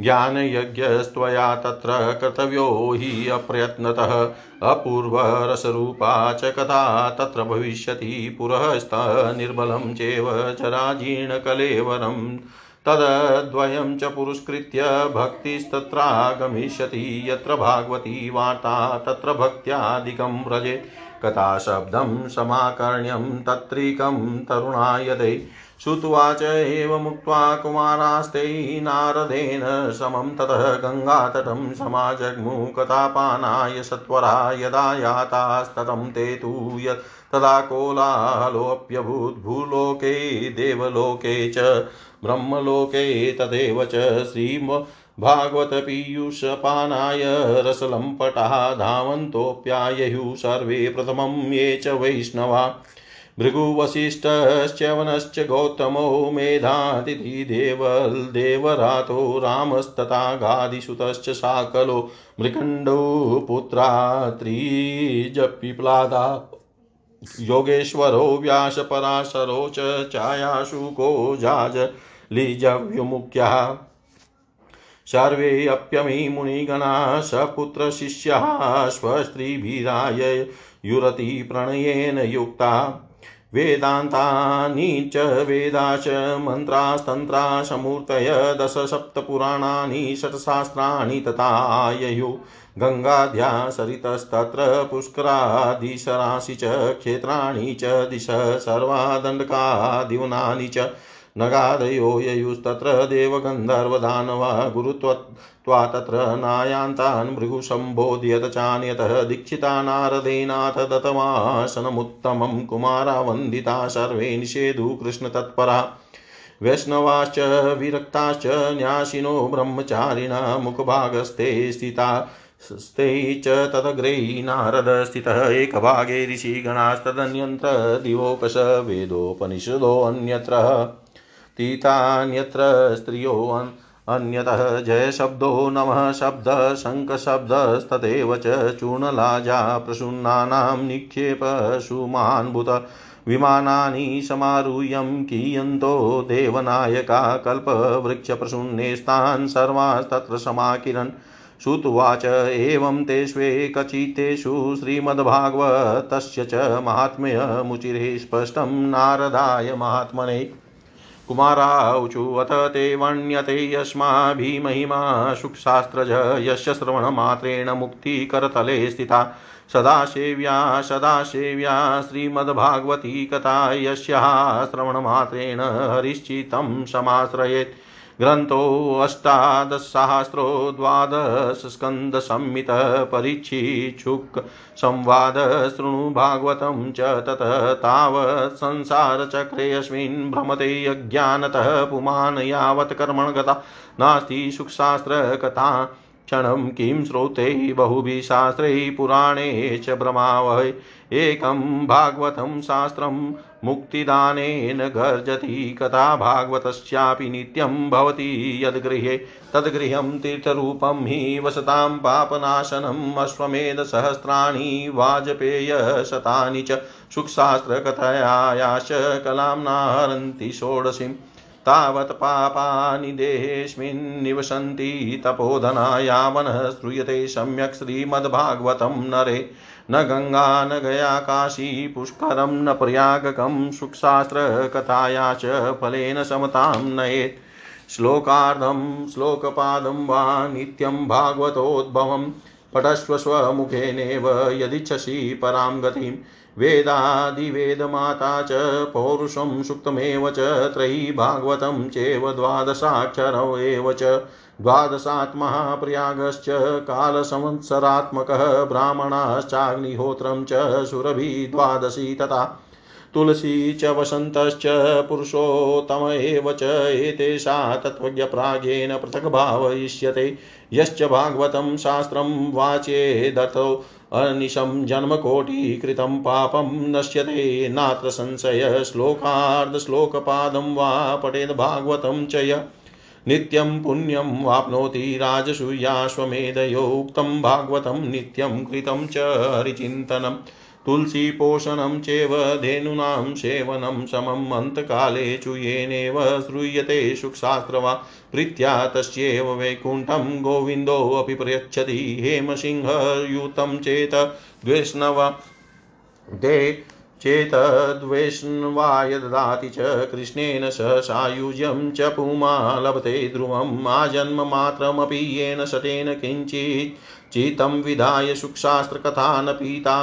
A: ज्ञानयज्ञस्त्वया तत्र कर्तव्यो हि अप्रयत्नतः। अपूर्वरसरूपा च कथा तत्र भविष्यति पुरःस्थनिर्बलं चेव चराजीर्णकलेवरम् तद्वयं च पुरस्कृत्य भक्तिस्तत्रागमिष्यति यत्र भागवती वार्ता तत्र भक्त्यादिकं व्रजेत् कथाशब्दं समाकर्ण्यं तत्रिकं तरुणायते। श्रुत्वाच एवमुक्त्वा कुमारास्ते नारदेन समं ततः गङ्गातटं समाजग्मुकतापानाय सत्वरा यदा यातास्ततं ते तु यत् तदा कोलाहलोऽप्यभूत् भूलोके, देवलोके च, ब्रह्मलोके तदेव च श्रीम भागवतपीयूषपानाय रसलम्पटाः धावन्तोऽप्याययुः सर्वे प्रथमं ये च वैष्णवा। भृगुवसिष्ठश्च्यवनश्च गौतमो मेधातिथि देवल्देवरातो रामस्तथा गादिसुतश्च साकलो मृकण्डो पुत्रा त्रिजपिप्लादा योगेश्वरो व्यासपराशरो च छायाशुको जाजलिजव्युमुख्यः सर्वेऽप्यमी मुनिगणा सपुत्रशिष्याः स्वस्त्रीभिराय युरति प्रणयेन युक्ता। वेदान्तानि च वेदाच मन्त्रास्तन्त्रा समूर्तय दशसप्तपुराणानि षट्शास्त्राणि तथाययुः गङ्गाध्या सरितस्तत्र पुष्करादिशराशि च, क्षेत्राणि च, दिश सर्वादण्डकादिवनानि च। नगादयो ययुस्तत्र देवगन्धर्वदानवा गुरुत्वा तत्र नायान्तान् भृगुसम्बोध्यत चान्यतः। दीक्षिता नारदेनाथ दत्तमासनमुत्तमं कुमारा वन्दिता सर्वे निषेधु कृष्णतत्परा। वैष्णवाश्च, विरक्ताश्च, न्यासिनो ब्रह्मचारिणा मुखभागस्ते स्थिता। स्ते च तदग्रे नारदस्थितः एकभागे ऋषिगणास्तदन्यत्र दिवोकश वेदोपनिषदोऽन्यत्र तीतान्यत्र स्त्रियो अन्यतः जयशब्दो नमः शब्दः शङ्खशब्दस्तथैव च चूर्णलाजा प्रसून्नानां निक्षेपशुमान्भुत विमानानि समारुह्यं कीयन्तो देवनायका कल्पवृक्षप्रसून्नेस्तान् सर्वास्तत्र समाकिरन् श्रुत्वाच एवं तेष्वेकचितेषु श्रीमद्भागवतस्य च माहात्म्यमुचिरे स्पष्टं नारदाय महात्मने। कुमाराऊचु अथ ते वण्यते यस्माभिमहिमा सुखशास्त्रज यस्य श्रवणमात्रेण मुक्तिकरतले स्थिता। सदा सेव्या सदा सेव्या श्रीमद्भागवती कथा यस्याः श्रवणमात्रेण हरिश्चितं समाश्रयेत्। ग्रन्थोऽष्टादशसहस्रो द्वादशस्कन्दसंमितः परीक्षिच्छुक् संवाद शृणु भागवतं च ततः तावत् संसारचक्रेऽस्मिन् भ्रमते अज्ञानतः पुमान् यावत् कर्मण गता नास्ति सुखशास्त्रकथा क्षणं किं श्रोते बहुभिः शास्त्रैः पुराणे च भ्रमावहै एकं भागवतं शास्त्रं मुक्तिदानेन गर्जति कथा भागवतस्यापि नित्यं भवति यद्गृहे, तद्गृहं तीर्थरूपं हि वसतां पापनाशनम् अश्वमेधसहस्राणि वाजपेयशतानि च सुखशास्त्रकथयायाश्च कलां नाहरन्ति षोडशीम् तावत् पापानि देहेऽस्मिन् तपोधना श्रूयते सम्यक् श्रीमद्भागवतं नरे। न गंगा, न गया काशी, पुष्करं न प्रयागकं सुखशास्त्रकथाया च फलेन समतां नयेत्। श्लोकार्धं श्लोकपादं वा नित्यं भागवतोद्भवं पठस्व स्वमुखेनेव यदिच्छसि परां गतिं वेदादिवेदमाता च पौरुषं सुक्तमेव च त्रयी भागवतं चेव द्वादशाक्षरौ एव च द्वादशात्मः प्रयागश्च कालसंवत्सरात्मकः ब्राह्मणाश्चाग्निहोत्रं च सुरभि द्वादशी तथा तुलसी च वसन्तश्च पुरुषोत्तम एव च एतेषा तत्त्वज्ञप्राज्ञेन पृथक् भावयिष्यते यश्च भागवतं शास्त्रं वाचेदतो अनिशं जन्मकोटिकृतं पापं नश्यते। नात्र संशय श्लोकार्धश्लोकपादं वा पठेद् भागवतं च य। नित्यं पुण्यं वाप्नोति राजसूयाश्वमेधयो भागवतं नित्यं कृतं च हरिचिन्तनम्। तुलसीपोषणं चेव धेनूनां सेवनं समम् अन्तकाले चुयेनेव श्रूयते सुखशास्त्रवा प्रीत्या तस्यैव वैकुण्ठं गोविन्दोऽपि प्रयच्छति हेमसिंहयुतं चेत् द्वेष्णव दे चेतद्वेष्णवाय ददाति च कृष्णेन स सायुज्यं च पुमा लभते ध्रुवम् आजन्ममात्रमपि येन शतेन किञ्चित् चितं विधाय सुखशास्त्रकथा न पीता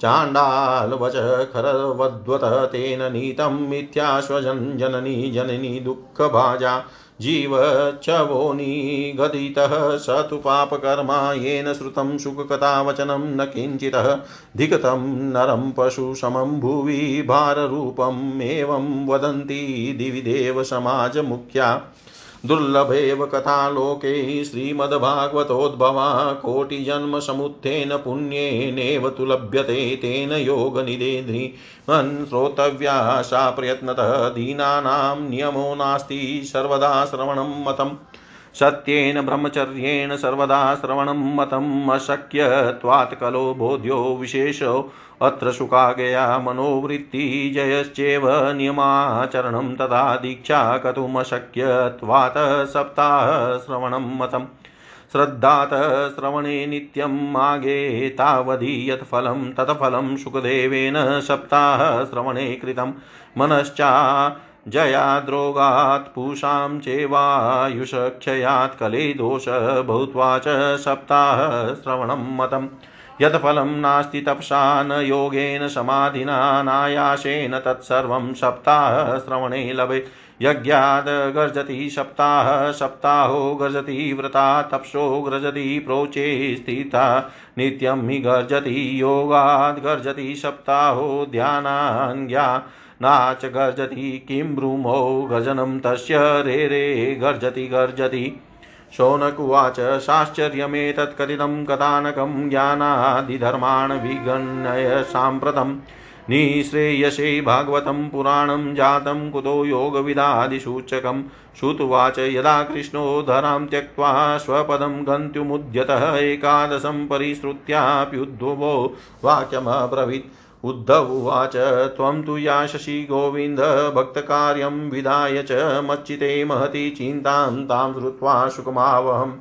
A: चाण्डालवच खरवद्वत तेन नीतं मिथ्याश्वजन् जननी जननी दुःखभाजा जीवच्छवो निगदितः स तु पापकर्मा येन श्रुतं सुखकथावचनं न किञ्चितः धिगतं नरं पशुसमं भुवि भाररूपम् एवं वदन्ति दिवि देवसमाजमुख्या दुर्लभेव कथालोके श्रीमद्भागवतोद्भवा कोटिजन्मसमुत्थेन पुण्येनेव तु लभ्यते तेन योगनिदेध्रीमन् श्रोतव्या सा प्रयत्नतः दीनानां नियमो नास्ति, सर्वदा श्रवणं मतम्। सत्येन ब्रह्मचर्येण सर्वदा श्रवणं मतम् अशक्यत्वात् कलो बोध्यो विशेषो, अत्र सुखागया मनोवृत्तिजयश्चेव नियमाचरणं तथा दीक्षा कतुमशक्यत्वात् सप्ताहश्रवणं मतम्। श्रद्धात श्रवणे नित्यम् आगे तावधि यत् फलं तत्फलं सुखदेवेन सप्ताहश्रवणे कृतं मनश्चा जयाद्रोगात् पूषां चेवायुषक्षयात् कले दोष भूत्वा च सप्ताहश्रवणं मतम्। यत् फलं नास्ति तपसा न योगेन समाधिना नायासेन तत्सर्वं सप्ताहश्रवणे लभे। यज्ञाद् गर्जति सप्ताह, सप्ताहो गर्जति व्रता, तपसो गर्जति प्रोचे स्थिता। नित्यं हि गर्जति योगाद् गर्जति सप्ताहो नाच गर्जति, किं ब्रूमो गर्जनं तस्य रे रे गर्जति गर्जति। शौनकुवाच साश्चर्यमेतत् कथितं कथानकं ज्ञानादिधर्मान् विगणय साम्प्रतम् निःश्रेयसे भागवतं पुराणं जातं कुतो योगविदादिसूचकं। श्रुतुवाच, यदा कृष्णो धरां त्यक्त्वा स्वपदं गन्तुमुद्यतः एकादशं परिश्रुत्याप्युद्भवो। वाक्यमब्रवीत्। उद्धव उवाच, त्वं तु याशसि गोविन्द, भक्तकार्यं विधाय च मच्चिते महती चिन्तां तां श्रुत्वा सुखमावहम्।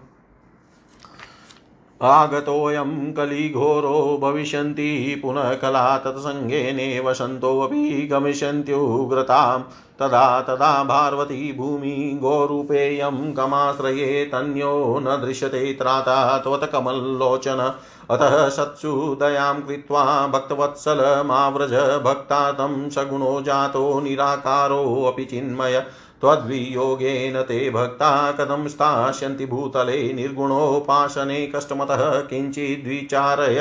A: आगतोऽयं कलिघोरो भविष्यन्ति, पुनः कला तत्सङ्गेनेव सन्तोऽपि गमिष्यन्त्युग्रतां। तदा तदा भारवती भूमि गोरूपेयं कमाश्रये तन्यो न दृश्यते त्राता त्वत्कमल्लोचन। अतः सत्सु दयां कृत्वा भक्तवत्सलमाव्रज भक्ता तं सगुणो जातो निराकारोऽपि चिन्मय। त्वद्वियोगेन ते भक्ता कथं स्थास्यन्ति भूतले निर्गुणोपासने कष्टमतः किञ्चिद्विचारय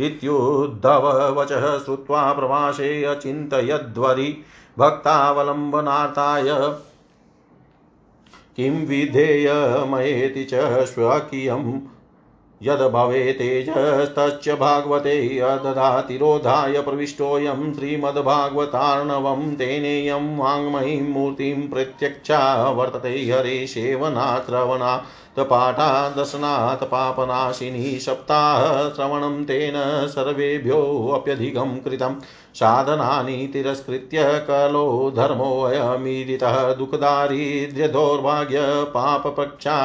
A: इत्युद्धव वचः श्रुत्वा प्रवासे अचिन्तयद्वरि भक्तावलम्बनार्थाय किं विधेयमयेति च स्वकीयं यद् भवेतेजस्तच्च भागवते अददातिरोधाय प्रविष्टोऽयं श्रीमद्भागवतार्णवं तेनेयं वाङ्मयीं मूर्तिं प्रत्यक्षा वर्तते हरे पाठादशनाथ पापनाशिनी सप्ताहश्रवणं तेन सर्वेभ्योऽप्यधिकं कृतं साधनानि तिरस्कृत्य कलो धर्मोऽयमीरितः दुःखदारिद्र्यदौर्भाग्य पापप्रक्षा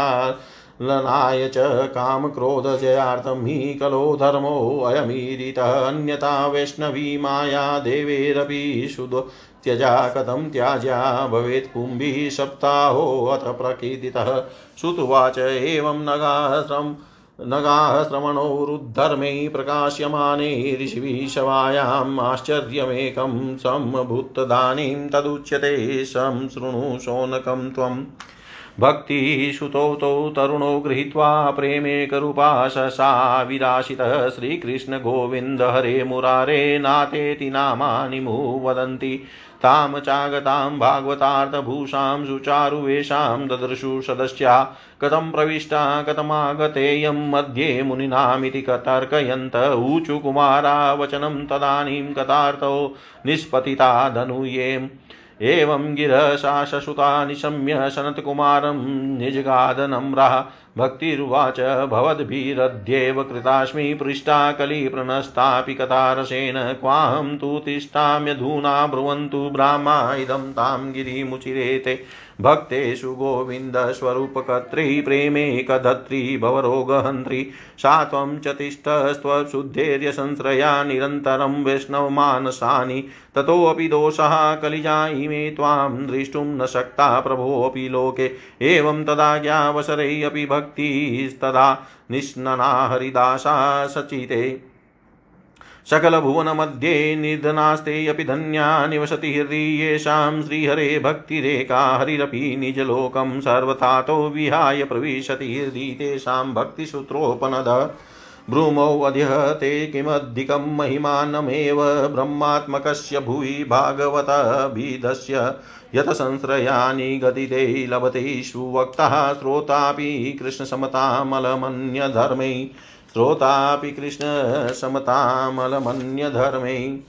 A: लनाय च कामक्रोधजयार्थं हि कलो धर्मोऽयमीरितः अन्यथा वैष्णवी माया देवेरपि सुदो त्यजा कथं त्याज्या भवेत् कुम्भिः सप्ताहोऽथ प्रकीर्तितः। श्रुतुवाच एवं नगाश्रम् नगाः श्रवणोरुद्धर्मे प्रकाश्यमाने ऋषिभिः शवायाम् आश्चर्यमेकं सम्भूतदानीं तदुच्यते। सं शृणु शौनकं त्वम्। भक्तिसुतौ तौ तरुणौ गृहीत्वा प्रेमेकरूपा ससा विराशितः श्रीकृष्णगोविन्द हरे मुरारे नातेति नामानि मु वदन्ति तां चागतां भागवतार्थभूषां सुचारुवेषां ददर्शु सदस्या। कथं प्रविष्टा, कथमागतेयं मध्ये मुनीनामिति कतर्कयन्त ऊचु कुमारा वचनं तदानीं कथार्थौ निष्पतिता धनुयेम्। एवं गिरशा शशुता निशम्य सनत्कुमारं निजगादनम्रः भक्तिरुवाच भवद्भिरध्येव कृतास्मि पृष्टा कलिप्रणस्तापि कथारसेन क्वाहं तु तिष्ठाम्यधूना ब्रुवन्तु ब्राह्मा इदं तां गिरिमुचिरेते। भक्तेषु गोविन्दस्वरूपकर्त्री प्रेमेकधत्री भवरोगहन्त्री, सा त्वं च तिष्ठस्त्वशुद्धेर्यसंश्रया निरन्तरं वैष्णवमानसानि। ततोऽपि दोषः कलिजा इमे त्वां द्रष्टुं न शक्ता प्रभोऽपि लोके। एवं अपि भक्तिस्तदा निष्णना हरिदासा सचिते। सकलभुवनमध्ये निर्धनास्ते अपि धन्या निवसति हृदि येषां श्रीहरे भक्तिरेका हरिरपि निजलोकं सर्वथातो विहाय प्रविशति हृदि तेषां भक्तिसूत्रोपनद। भ्रूमौ अध्यहते किमधिकं महिमानमेव ब्रह्मात्मकस्य भुवि भागवतभिधस्य यत संश्रयानि गतिते लभते सुवक्तः श्रोतापि कृष्णसमतामलमन्यधर्मै। श्रोतापि कृष्णसमतामलमन्यधर्मै।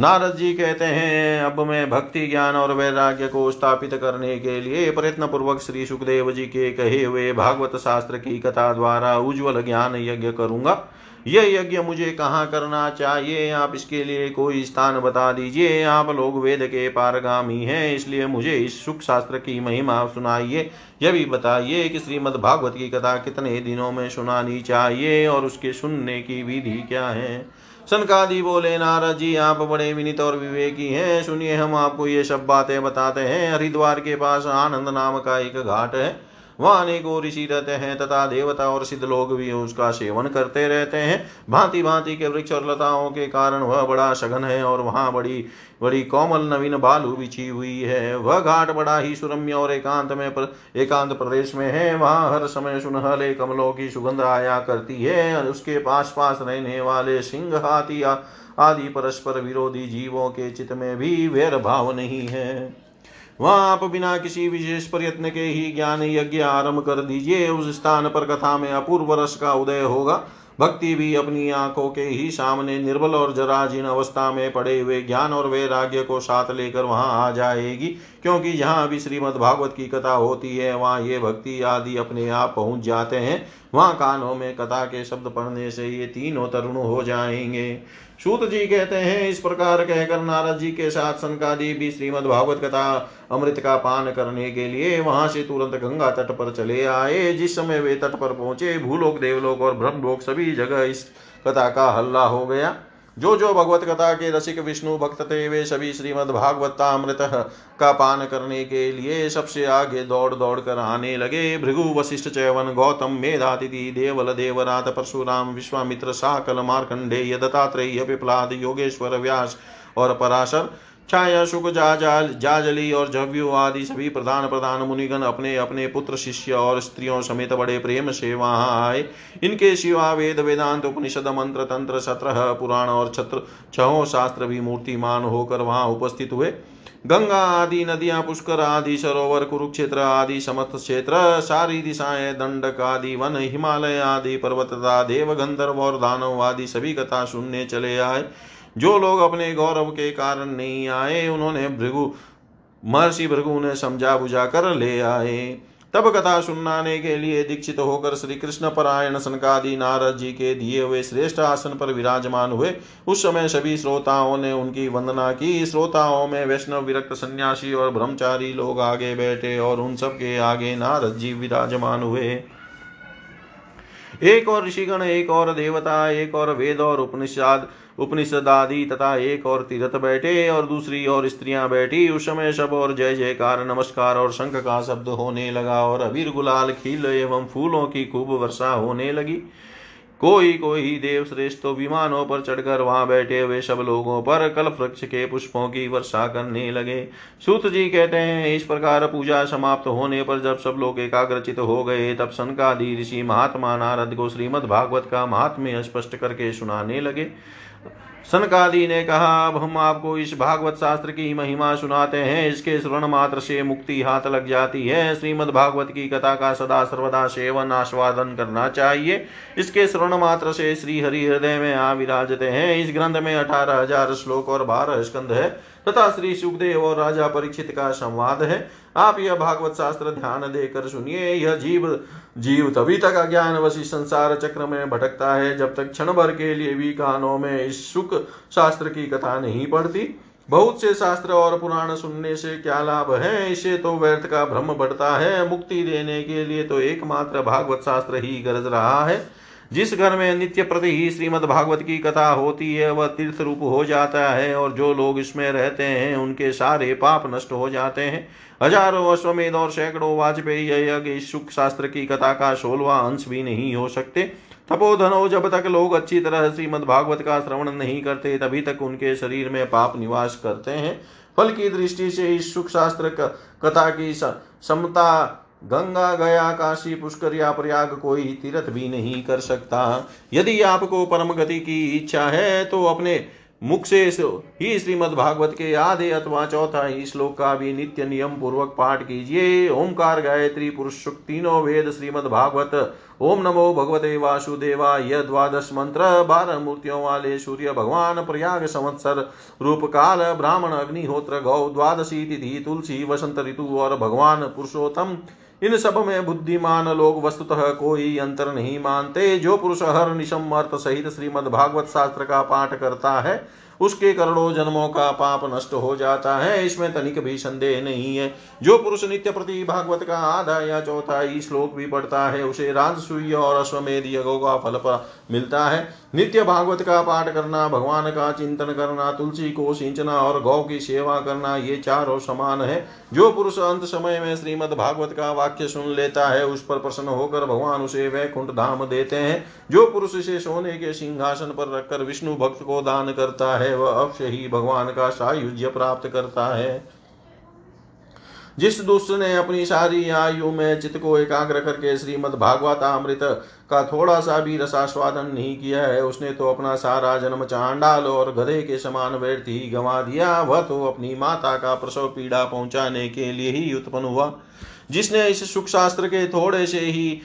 A: नारद जी कहते हैं, अब मैं भक्ति ज्ञान और वैराग्य को स्थापित करने के लिए प्रयत्न पूर्वक श्री सुखदेव जी के कहे हुए भागवत शास्त्र की कथा द्वारा उज्जवल ज्ञान यज्ञ करूँगा। यह यज्ञ मुझे कहाँ करना चाहिए? आप इसके लिए कोई स्थान बता दीजिए। आप लोग वेद के पारगामी हैं, इसलिए मुझे इस सुख शास्त्र की महिमा सुनाइए। यह भी बताइए कि श्रीमद् भागवत की कथा कितने दिनों में सुनानी चाहिए और उसके सुनने की विधि क्या है? सनकादि बोले, नारद जी, आप बड़े विनित और विवेकी हैं। सुनिए, हम आपको ये सब बातें बताते हैं। हरिद्वार के पास आनंद नाम का एक घाट है। वहाँ अनेकों ऋषि रहते हैं तथा देवता और सिद्ध लोग भी उसका सेवन करते रहते हैं। भांति भांति के वृक्ष और लताओं के कारण वह बड़ा सघन है और वहाँ बड़ी बड़ी कोमल नवीन बालू बिछी हुई है। वह घाट बड़ा ही सुरम्य और एकांत में पर, एकांत प्रदेश में है। वहाँ हर समय सुनहले कमलों की सुगंध आया करती है। उसके पास पास रहने वाले सिंह हाथी आदि परस्पर विरोधी जीवों के चित्त में भी वैर भाव नहीं है। वहाँ आप बिना किसी विशेष प्रयत्न के ही ज्ञान यज्ञ आरंभ कर दीजिए। उस स्थान पर कथा में अपूर्व रस का उदय होगा। भक्ति भी अपनी आँखों के ही सामने निर्बल और जराजीन अवस्था में पड़े हुए ज्ञान और वैराग्य को साथ लेकर वहाँ आ जाएगी। क्योंकि जहाँ भी श्रीमद् भागवत की कथा होती है, वहाँ ये भक्ति आदि अपने आप पहुँच जाते हैं। वहाँ कानों में कथा के शब्द पढ़ने से ये तीनों तरुण हो जाएँगे। सूत जी कहते हैं, इस प्रकार कहकर नारद जी के साथ सनकादि भी श्रीमद भागवत कथा अमृत का पान करने के लिए वहाँ से तुरंत गंगा तट पर चले आए, जिस समय वे तट पर पहुँचे, भूलोक, देवलोक और ब्रह्मलोक सभी जगह इस कथा का हल्ला हो गया। जो जो भगवत कथा के रसिक विष्णु भक्त थे, वे सभी श्रीमद भागवतामृत का पान करने के लिए सबसे आगे दौड़ दौड़ कर आने लगे। भृगु वशिष्ठ चैवन, गौतम मेधातिथि देवल, देवरात, परशुराम, विश्वामित्र, साकल, मार्कंडेय, दत्तात्रेय, पिपलाद, योगेश्वर, व्यास और पराशर छाया शुक जाजाल, जाजली और जव्यु आदि सभी प्रधान प्रधान मुनिगण अपने अपने पुत्र, शिष्य और स्त्रियों समेत बड़े प्रेम से वहाँ आए। इनके शिवा, वेद, वेदांत, उपनिषद, मंत्र, तंत्र, सत्रह, पुराण और छत्र छो शास्त्र भी मूर्तिमान होकर वहाँ उपस्थित हुए। गंगा आदि, नदियाँ, पुष्कर आदि, सरोवर, कुरुक्षेत्र आदि, समस्त क्षेत्र, सारी दिशाएँ, दंडक आदि, वन, हिमालय आदि, पर्वत देव गंधर्व और दानव आदि सभी कथा सुनने चले आए। जो लोग अपने गौरव के कारण नहीं आए, उन्होंने भृगु, महर्षि भृगु ने समझा बुझा कर ले आए। तब कथा सुनाने के लिए दीक्षित होकर श्री कृष्ण परायण सनकादि नारद जी के दिए हुए श्रेष्ठ आसन पर विराजमान हुए। उस समय सभी श्रोताओं ने उनकी वंदना की। श्रोताओं में वैष्णव, विरक्त, सन्यासी और ब्रह्मचारी लोग आगे बैठे और उन सब के आगे नारद जी विराजमान हुए। एक और ऋषिगण, एक और देवता, एक और वेद और उपनिषद उपनिषद आदि तथा एक और तीर्थ बैठे और दूसरी और स्त्रियाँ बैठी। उस समय सब और जय जयकार, नमस्कार और शंख का शब्द होने लगा और अबीर गुलाल, खील एवं फूलों की खूब वर्षा होने लगी। कोई कोई देव श्रेष्ठ तो विमानों पर चढ़कर वहाँ बैठे हुए सब लोगों पर कल वृक्ष के पुष्पों की वर्षा करने लगे। सूत जी कहते हैं, इस प्रकार पूजा समाप्त होने पर जब सब लोग एकाग्रचित हो गए, तब सनकादि ऋषि महात्मा नारद को श्रीमद भागवत का महात्म्य स्पष्ट करके सुनाने लगे। सनकादि ने कहा, अब हम आपको इस भागवत शास्त्र की महिमा सुनाते हैं। इसके श्रवण मात्र से मुक्ति हाथ लग जाती है। श्रीमद् भागवत की कथा का सदा सर्वदा सेवन आस्वादन करना चाहिए। इसके श्रवण मात्र से श्री हरि हृदय में आ विराजते हैं। इस ग्रंथ में अठारह हज़ार श्लोक और बारह स्कंद है। तथा श्री सुखदेव और राजा परीक्षित का संवाद है। आप यह भागवत शास्त्र ध्यान देकर सुनिए। यह जीव जीव तभी तक अज्ञान वशी संसार चक्र में भटकता है जब तक क्षण भर के लिए भी कानों में इस सुख शास्त्र की कथा नहीं पड़ती। बहुत से शास्त्र और पुराण सुनने से क्या लाभ है? इसे तो व्यर्थ का भ्रम बढ़ता है। मुक्ति देने के लिए तो एकमात्र भागवत शास्त्र ही गरज रहा है। जिस घर में नित्य प्रति ही श्रीमद भागवत की कथा होती है, वह तीर्थ रूप हो जाता है और जो लोग इसमें रहते हैं, उनके सारे पाप नष्ट हो जाते हैं। हज़ारों अश्वमेध और सैकड़ों वाजपेयी यज्ञ सुख शास्त्र की कथा का सोलवा अंश भी नहीं हो सकते। तपोधनो जब तक लोग अच्छी तरह श्रीमद भागवत का श्रवण नहीं करते, तभी तक उनके शरीर में पाप निवास करते हैं। फल की दृष्टि से इस सुख शास्त्र कथा की समता गंगा, गया, काशी, पुष्कर या प्रयाग कोई तीर्थ भी नहीं कर सकता। यदि आपको परम गति की इच्छा है तो अपने मुख से ही श्रीमद भागवत के आधे अथवा चौथा ही श्लोक का भी नित्य नियम पूर्वक पाठ कीजिए। ओंकार, गायत्री, पुरुष तीनों वेद श्रीमद भागवत ओम नमो भगवते वासुदेवा यह द्वादश मंत्र, बारह मूर्तियों वाले सूर्य भगवान, प्रयाग संवत्सर, रूप काल, ब्राह्मण, अग्निहोत्र, गौ, द्वादशी तिथि, तुलसी, वसंत ऋतु और भगवान पुरुषोत्तम। इन सब में बुद्धिमान लोग वस्तुतः कोई अंतर नहीं मानते। जो पुरुष हर निशम अर्थ सहित श्रीमद भागवत शास्त्र का पाठ करता है उसके करोड़ों जन्मों का पाप नष्ट हो जाता है, इसमें तनिक भी संदेह नहीं है। जो पुरुष नित्य प्रति भागवत का आधा या चौथा ही श्लोक भी पढ़ता है, उसे राजसूय और अश्वमेध यगों का फल मिलता है। नित्य भागवत का पाठ करना, भगवान का चिंतन करना, तुलसी को सिंचना और गौ की सेवा करना, ये चारों समान है। जो पुरुष अंत समय में श्रीमद भागवत का वाक्य सुन लेता है, उस पर प्रसन्न होकर भगवान उसे वैकुंठ धाम देते हैं। जो पुरुष इसे सोने के सिंहासन पर रखकर विष्णु भक्त को दान करता है वह अवश्य ही भगवान का सायुज्य प्राप्त करता है। जिस दुष्ट ने अपनी सारी आयु में चित्त को एकाग्र करके श्रीमद भागवतामृत का थोड़ा सा भी रसास्वादन नहीं किया है, उसने तो अपना सारा जन्म चांडाल और गधे के समान व्यर्थ ही गंवा दिया। वह तो अपनी माता का प्रसव पीड़ा पहुँचाने के लिए ही उत्पन्न हुआ, जिसने इस सुख शास्त्र के थोड़े से ही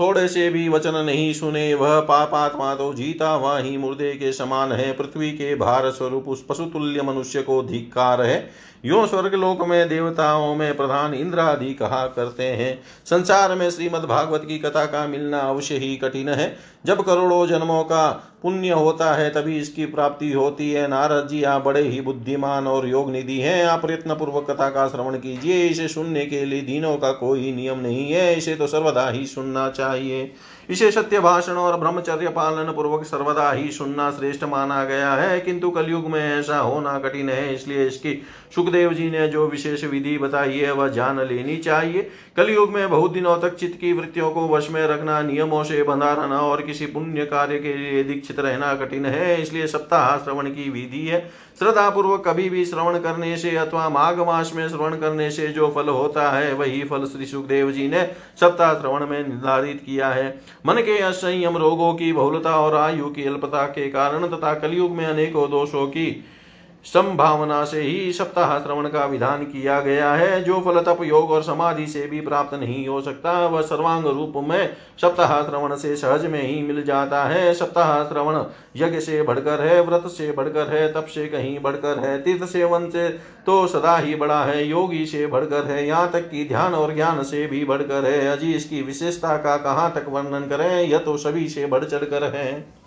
A: थोड़े से भी वचन नहीं सुने, वह पापात्मा तो जीता वह ही मुर्दे के समान है, पृथ्वी के भार स्वरूप उस पशुतुल्य मनुष्य को धिक्कार है। यो स्वर्ग लोक में देवताओं में प्रधान इंद्र आदि कहा करते हैं। संसार में श्रीमद भागवत की कथा का मिलना अवश्य ही कठिन है। जब करोड़ों जन्मों का पुण्य होता है, तभी इसकी प्राप्ति होती है। नारद जी, आप बड़े ही बुद्धिमान और योग निधि हैं। आप प्रयत्न पूर्वक कथा का श्रवण कीजिए। इसे सुनने के लिए दिनों का कोई नियम नहीं है। इसे तो सर्वदा ही सुनना चाहिए। इसे सत्य भाषण और ब्रह्मचर्य पालन पूर्वक सर्वदा ही सुनना श्रेष्ठ माना गया है, किंतु कलयुग में ऐसा होना कठिन है, इसलिए इसकी सुखदेव जी ने जो विशेष विधि बताई है, वह जान लेनी चाहिए। कलयुग में बहुत दिनों तक चित्त की वृत्तियों को वश में रखना, नियमों से बंधा रहना और किसी पुण्य कार्य के लिए दीक्षित रहना कठिन है, इसलिए सप्ताह श्रवण की विधि है। श्रद्धा पूर्वक कभी भी श्रवण करने से अथवा माघ मास में श्रवण करने से जो फल होता है, वही फल श्री सुखदेव जी ने सप्ताह श्रवण में निर्धारित किया है। मन के असंयम रोगों की बहुलता और आयु की अल्पता के कारण तथा कलयुग में अनेकों दोषों की संभावना से ही सप्ताह श्रवण का विधान किया गया है। जो फल तप योग और समाधि से भी प्राप्त नहीं हो सकता, वह सर्वांग रूप में सप्ताह श्रवण से सहज में ही मिल जाता है। सप्ताह श्रवण यज्ञ से बढ़कर है, व्रत से बढ़कर है, तप से कहीं बढ़कर है, तीर्थ सेवन से तो सदा ही बड़ा है, योगी से बढ़कर है, यहाँ तक कि ध्यान और ज्ञान से भी बढ़कर है। अजी इसकी विशेषता का कहाँ तक वर्णन करें? यह तो सभी से बढ़ चढ़ कर है।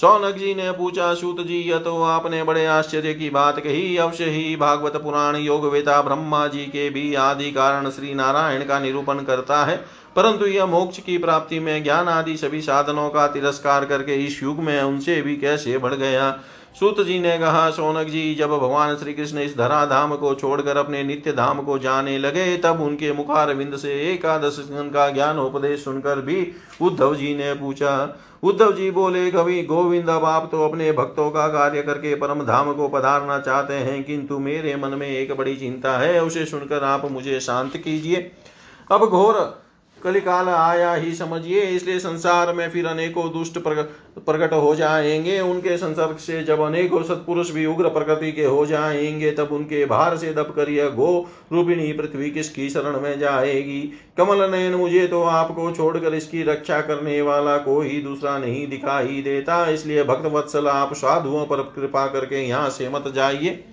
A: सौनक जी ने पूछा, सूत जी, यह तो आपने बड़े आश्चर्य की बात कही। अवश्य ही भागवत पुराण योग वेता ब्रह्मा जी के भी आदि कारण श्री नारायण का निरूपण करता है। परंतु यह मोक्ष की प्राप्ति में ज्ञान आदि सभी साधनों का तिरस्कार करके इस युग में उनसे भी कैसे बढ़ गया? सूत जी ने कहा, सोनक जी, जब भगवान श्री कृष्ण इस धरा धाम को छोड़कर अपने नित्य धाम को जाने लगे, तब उनके मुखार विंद से एकादश का ज्ञान उपदेश सुनकर भी उद्धव जी ने पूछा। उद्धव जी बोले, कवि गोविंद, अब आप तो अपने भक्तों का कार्य करके परम धाम को पधारना चाहते हैं, किंतु मेरे मन में एक बड़ी चिंता है, उसे सुनकर आप मुझे शांत कीजिए। अब घोर कलिकाल आया ही समझिए, इसलिए संसार में फिर अनेकों दुष्ट प्रकट हो जाएँगे। उनके संसर्ग से जब अनेकों सत्पुरुष भी उग्र प्रकृति के हो जाएँगे, तब उनके भार से दब कर यह गो रूपिणी पृथ्वी किसकी शरण में जाएगी? कमल नयन, मुझे तो आपको छोड़कर इसकी रक्षा करने वाला कोई दूसरा नहीं दिखाई देता। इसलिए भक्त वत्सल, आप साधुओं पर कृपा करके यहाँ से मत जाइए।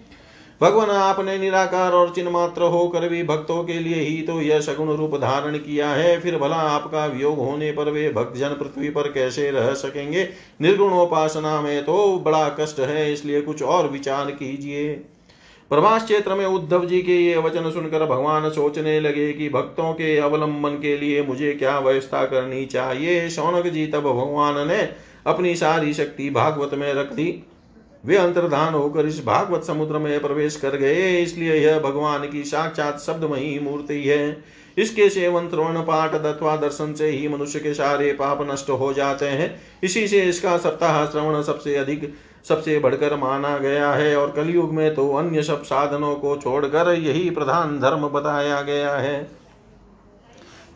A: भगवान आपने निराकार और चिन्ह मात्र होकर भी भक्तों के लिए ही तो यह सगुण रूप धारण किया है। फिर भला आपका वियोग होने पर वे भक्त जन पृथ्वी पर कैसे रह सकेंगे? निर्गुण उपासना में तो बड़ा कष्ट है, इसलिए कुछ और विचार कीजिए। प्रभास क्षेत्र में उद्धव जी के ये वचन सुनकर भगवान सोचने लगे कि भक्तों के अवलंबन के लिए मुझे क्या व्यवस्था करनी चाहिए? शौनक जी तब भगवान ने अपनी सारी शक्ति भागवत में रख दी। वे अंतर्धान होकर इस भागवत समुद्र में प्रवेश कर गए, इसलिए यह भगवान की साक्षात शब्दमयी मूर्ति है। इसके सेवन श्रवण पाठ अथवा दर्शन से ही मनुष्य के सारे पाप नष्ट हो जाते हैं। इसी से इसका सप्ताह श्रवण सबसे अधिक, सबसे बढ़कर माना गया है और कलयुग में तो अन्य सब साधनों को छोड़कर यही प्रधान धर्म बताया गया है।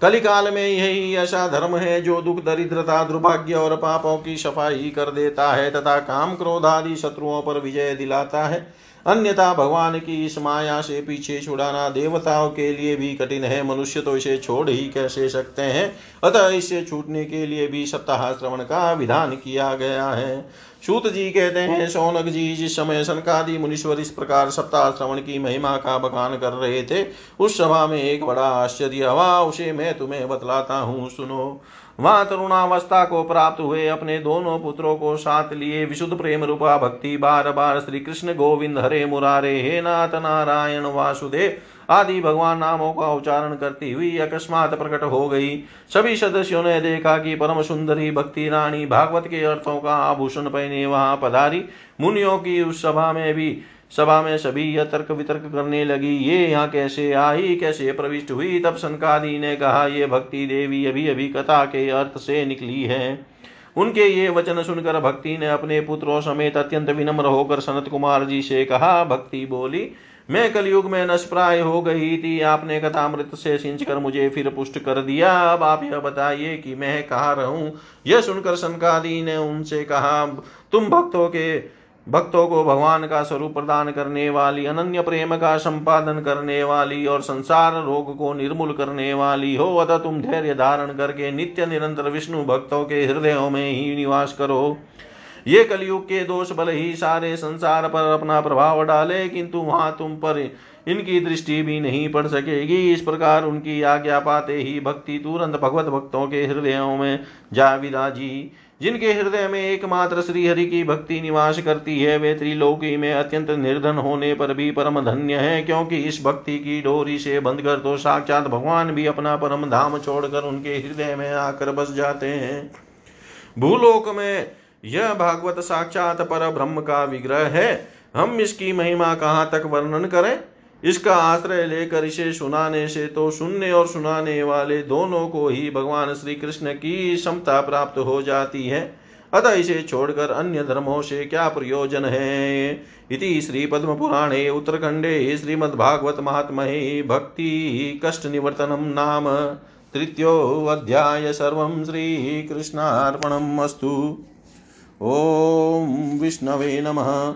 A: कलिकाल में यही ऐसा धर्म है जो दुख, दरिद्रता, दुर्भाग्य और पापों की सफ़ाई कर देता है तथा काम क्रोध आदि शत्रुओं पर विजय दिलाता है। अन्यथा भगवान की इस माया से पीछे छुड़ाना देवताओं के लिए भी कठिन है। मनुष्य तो इसे छोड़ ही कैसे सकते हैं? अतः इससे छूटने के लिए भी सप्ताह श्रवण का विधान किया गया है। सूत जी कहते हैं, सोनक जी, जिस समय सनकादि मुनीश्वर इस प्रकार सप्ताह श्रवण की महिमा का बखान कर रहे थे, उस सभा में एक बड़ा आश्चर्य हवा उसे मैं तुम्हें बतलाता हूँ, सुनो। वहाँ तरुणावस्था को प्राप्त हुए अपने दोनों पुत्रों को साथ लिए विशुद्ध प्रेम रूपा भक्ति बार बार श्री कृष्ण गोविंद हरे मुरारे, हे नाथ नारायण वासुदेव आदि भगवान नामों का उच्चारण करती हुई अकस्मात प्रकट हो गई। सभी सदस्यों ने देखा कि परम सुंदरी भक्ति रानी भागवत के अर्थों का आभूषण पहने वहाँ पधारी। मुनियों की उस सभा में भी सभा में सभी यह तर्क वितर्क करने लगी, ये यहाँ कैसे आई? कैसे प्रविष्ट हुई? तब सनकादि ने कहा, ये भक्ति देवी अभी अभी कथा के अर्थ से निकली है। उनके ये वचन सुनकर भक्ति ने अपने पुत्रों समेत अत्यंत विनम्र होकर सनत कुमार जी से कहा, भक्ति बोली, मैं कलयुग में नष्प्राय हो गई थी। आपने कथामृत से सिंच कर मुझे फिर पुष्ट कर दिया। अब आप यह बताइए कि मैं कहा रहूँ? यह सुनकर सनकादि ने उनसे कहा, तुम भक्तों के भक्तों को भगवान का स्वरूप प्रदान करने वाली, अनन्य प्रेम का संपादन करने वाली और संसार रोग को निर्मूल करने वाली हो, अतः तुम धैर्य धारण करके नित्य निरंतर विष्णु भक्तों के हृदयों में ही निवास करो। ये कलयुग के दोष बल ही सारे संसार पर अपना प्रभाव डाले, किंतु वहाँ तुम पर इनकी दृष्टि भी नहीं पड़ सकेगी। इस प्रकार उनकी आज्ञा पाते ही भक्ति तुरंत भगवत भक्तों के हृदयों में जा विराजी। जिनके हृदय में एकमात्र श्री हरि की भक्ति निवास करती है, वे त्रिलोकी में अत्यंत निर्धन होने पर भी परम धन्य है, क्योंकि इस भक्ति की डोरी से बंद कर तो साक्षात भगवान भी अपना परम धाम छोड़कर उनके हृदय में आकर बस जाते हैं। भूलोक में यह भागवत साक्षात पर ब्रह्म का विग्रह है। हम इसकी महिमा कहाँ तक वर्णन करें? इसका आश्रय लेकर इसे सुनाने से तो सुनने और सुनाने वाले दोनों को ही भगवान श्री कृष्ण की क्षमता प्राप्त हो जाती है। अतः इसे छोड़कर अन्य धर्मों से क्या प्रयोजन है? इति श्री पद्म पुराणे उत्तरखंडे श्रीमद्भागवत महात्महे भक्ति कष्टनिवर्तनं नाम तृतीयोऽध्याय सर्वं श्रीकृष्णार्पणम् अस्तु। ॐ विष्णवे नमः।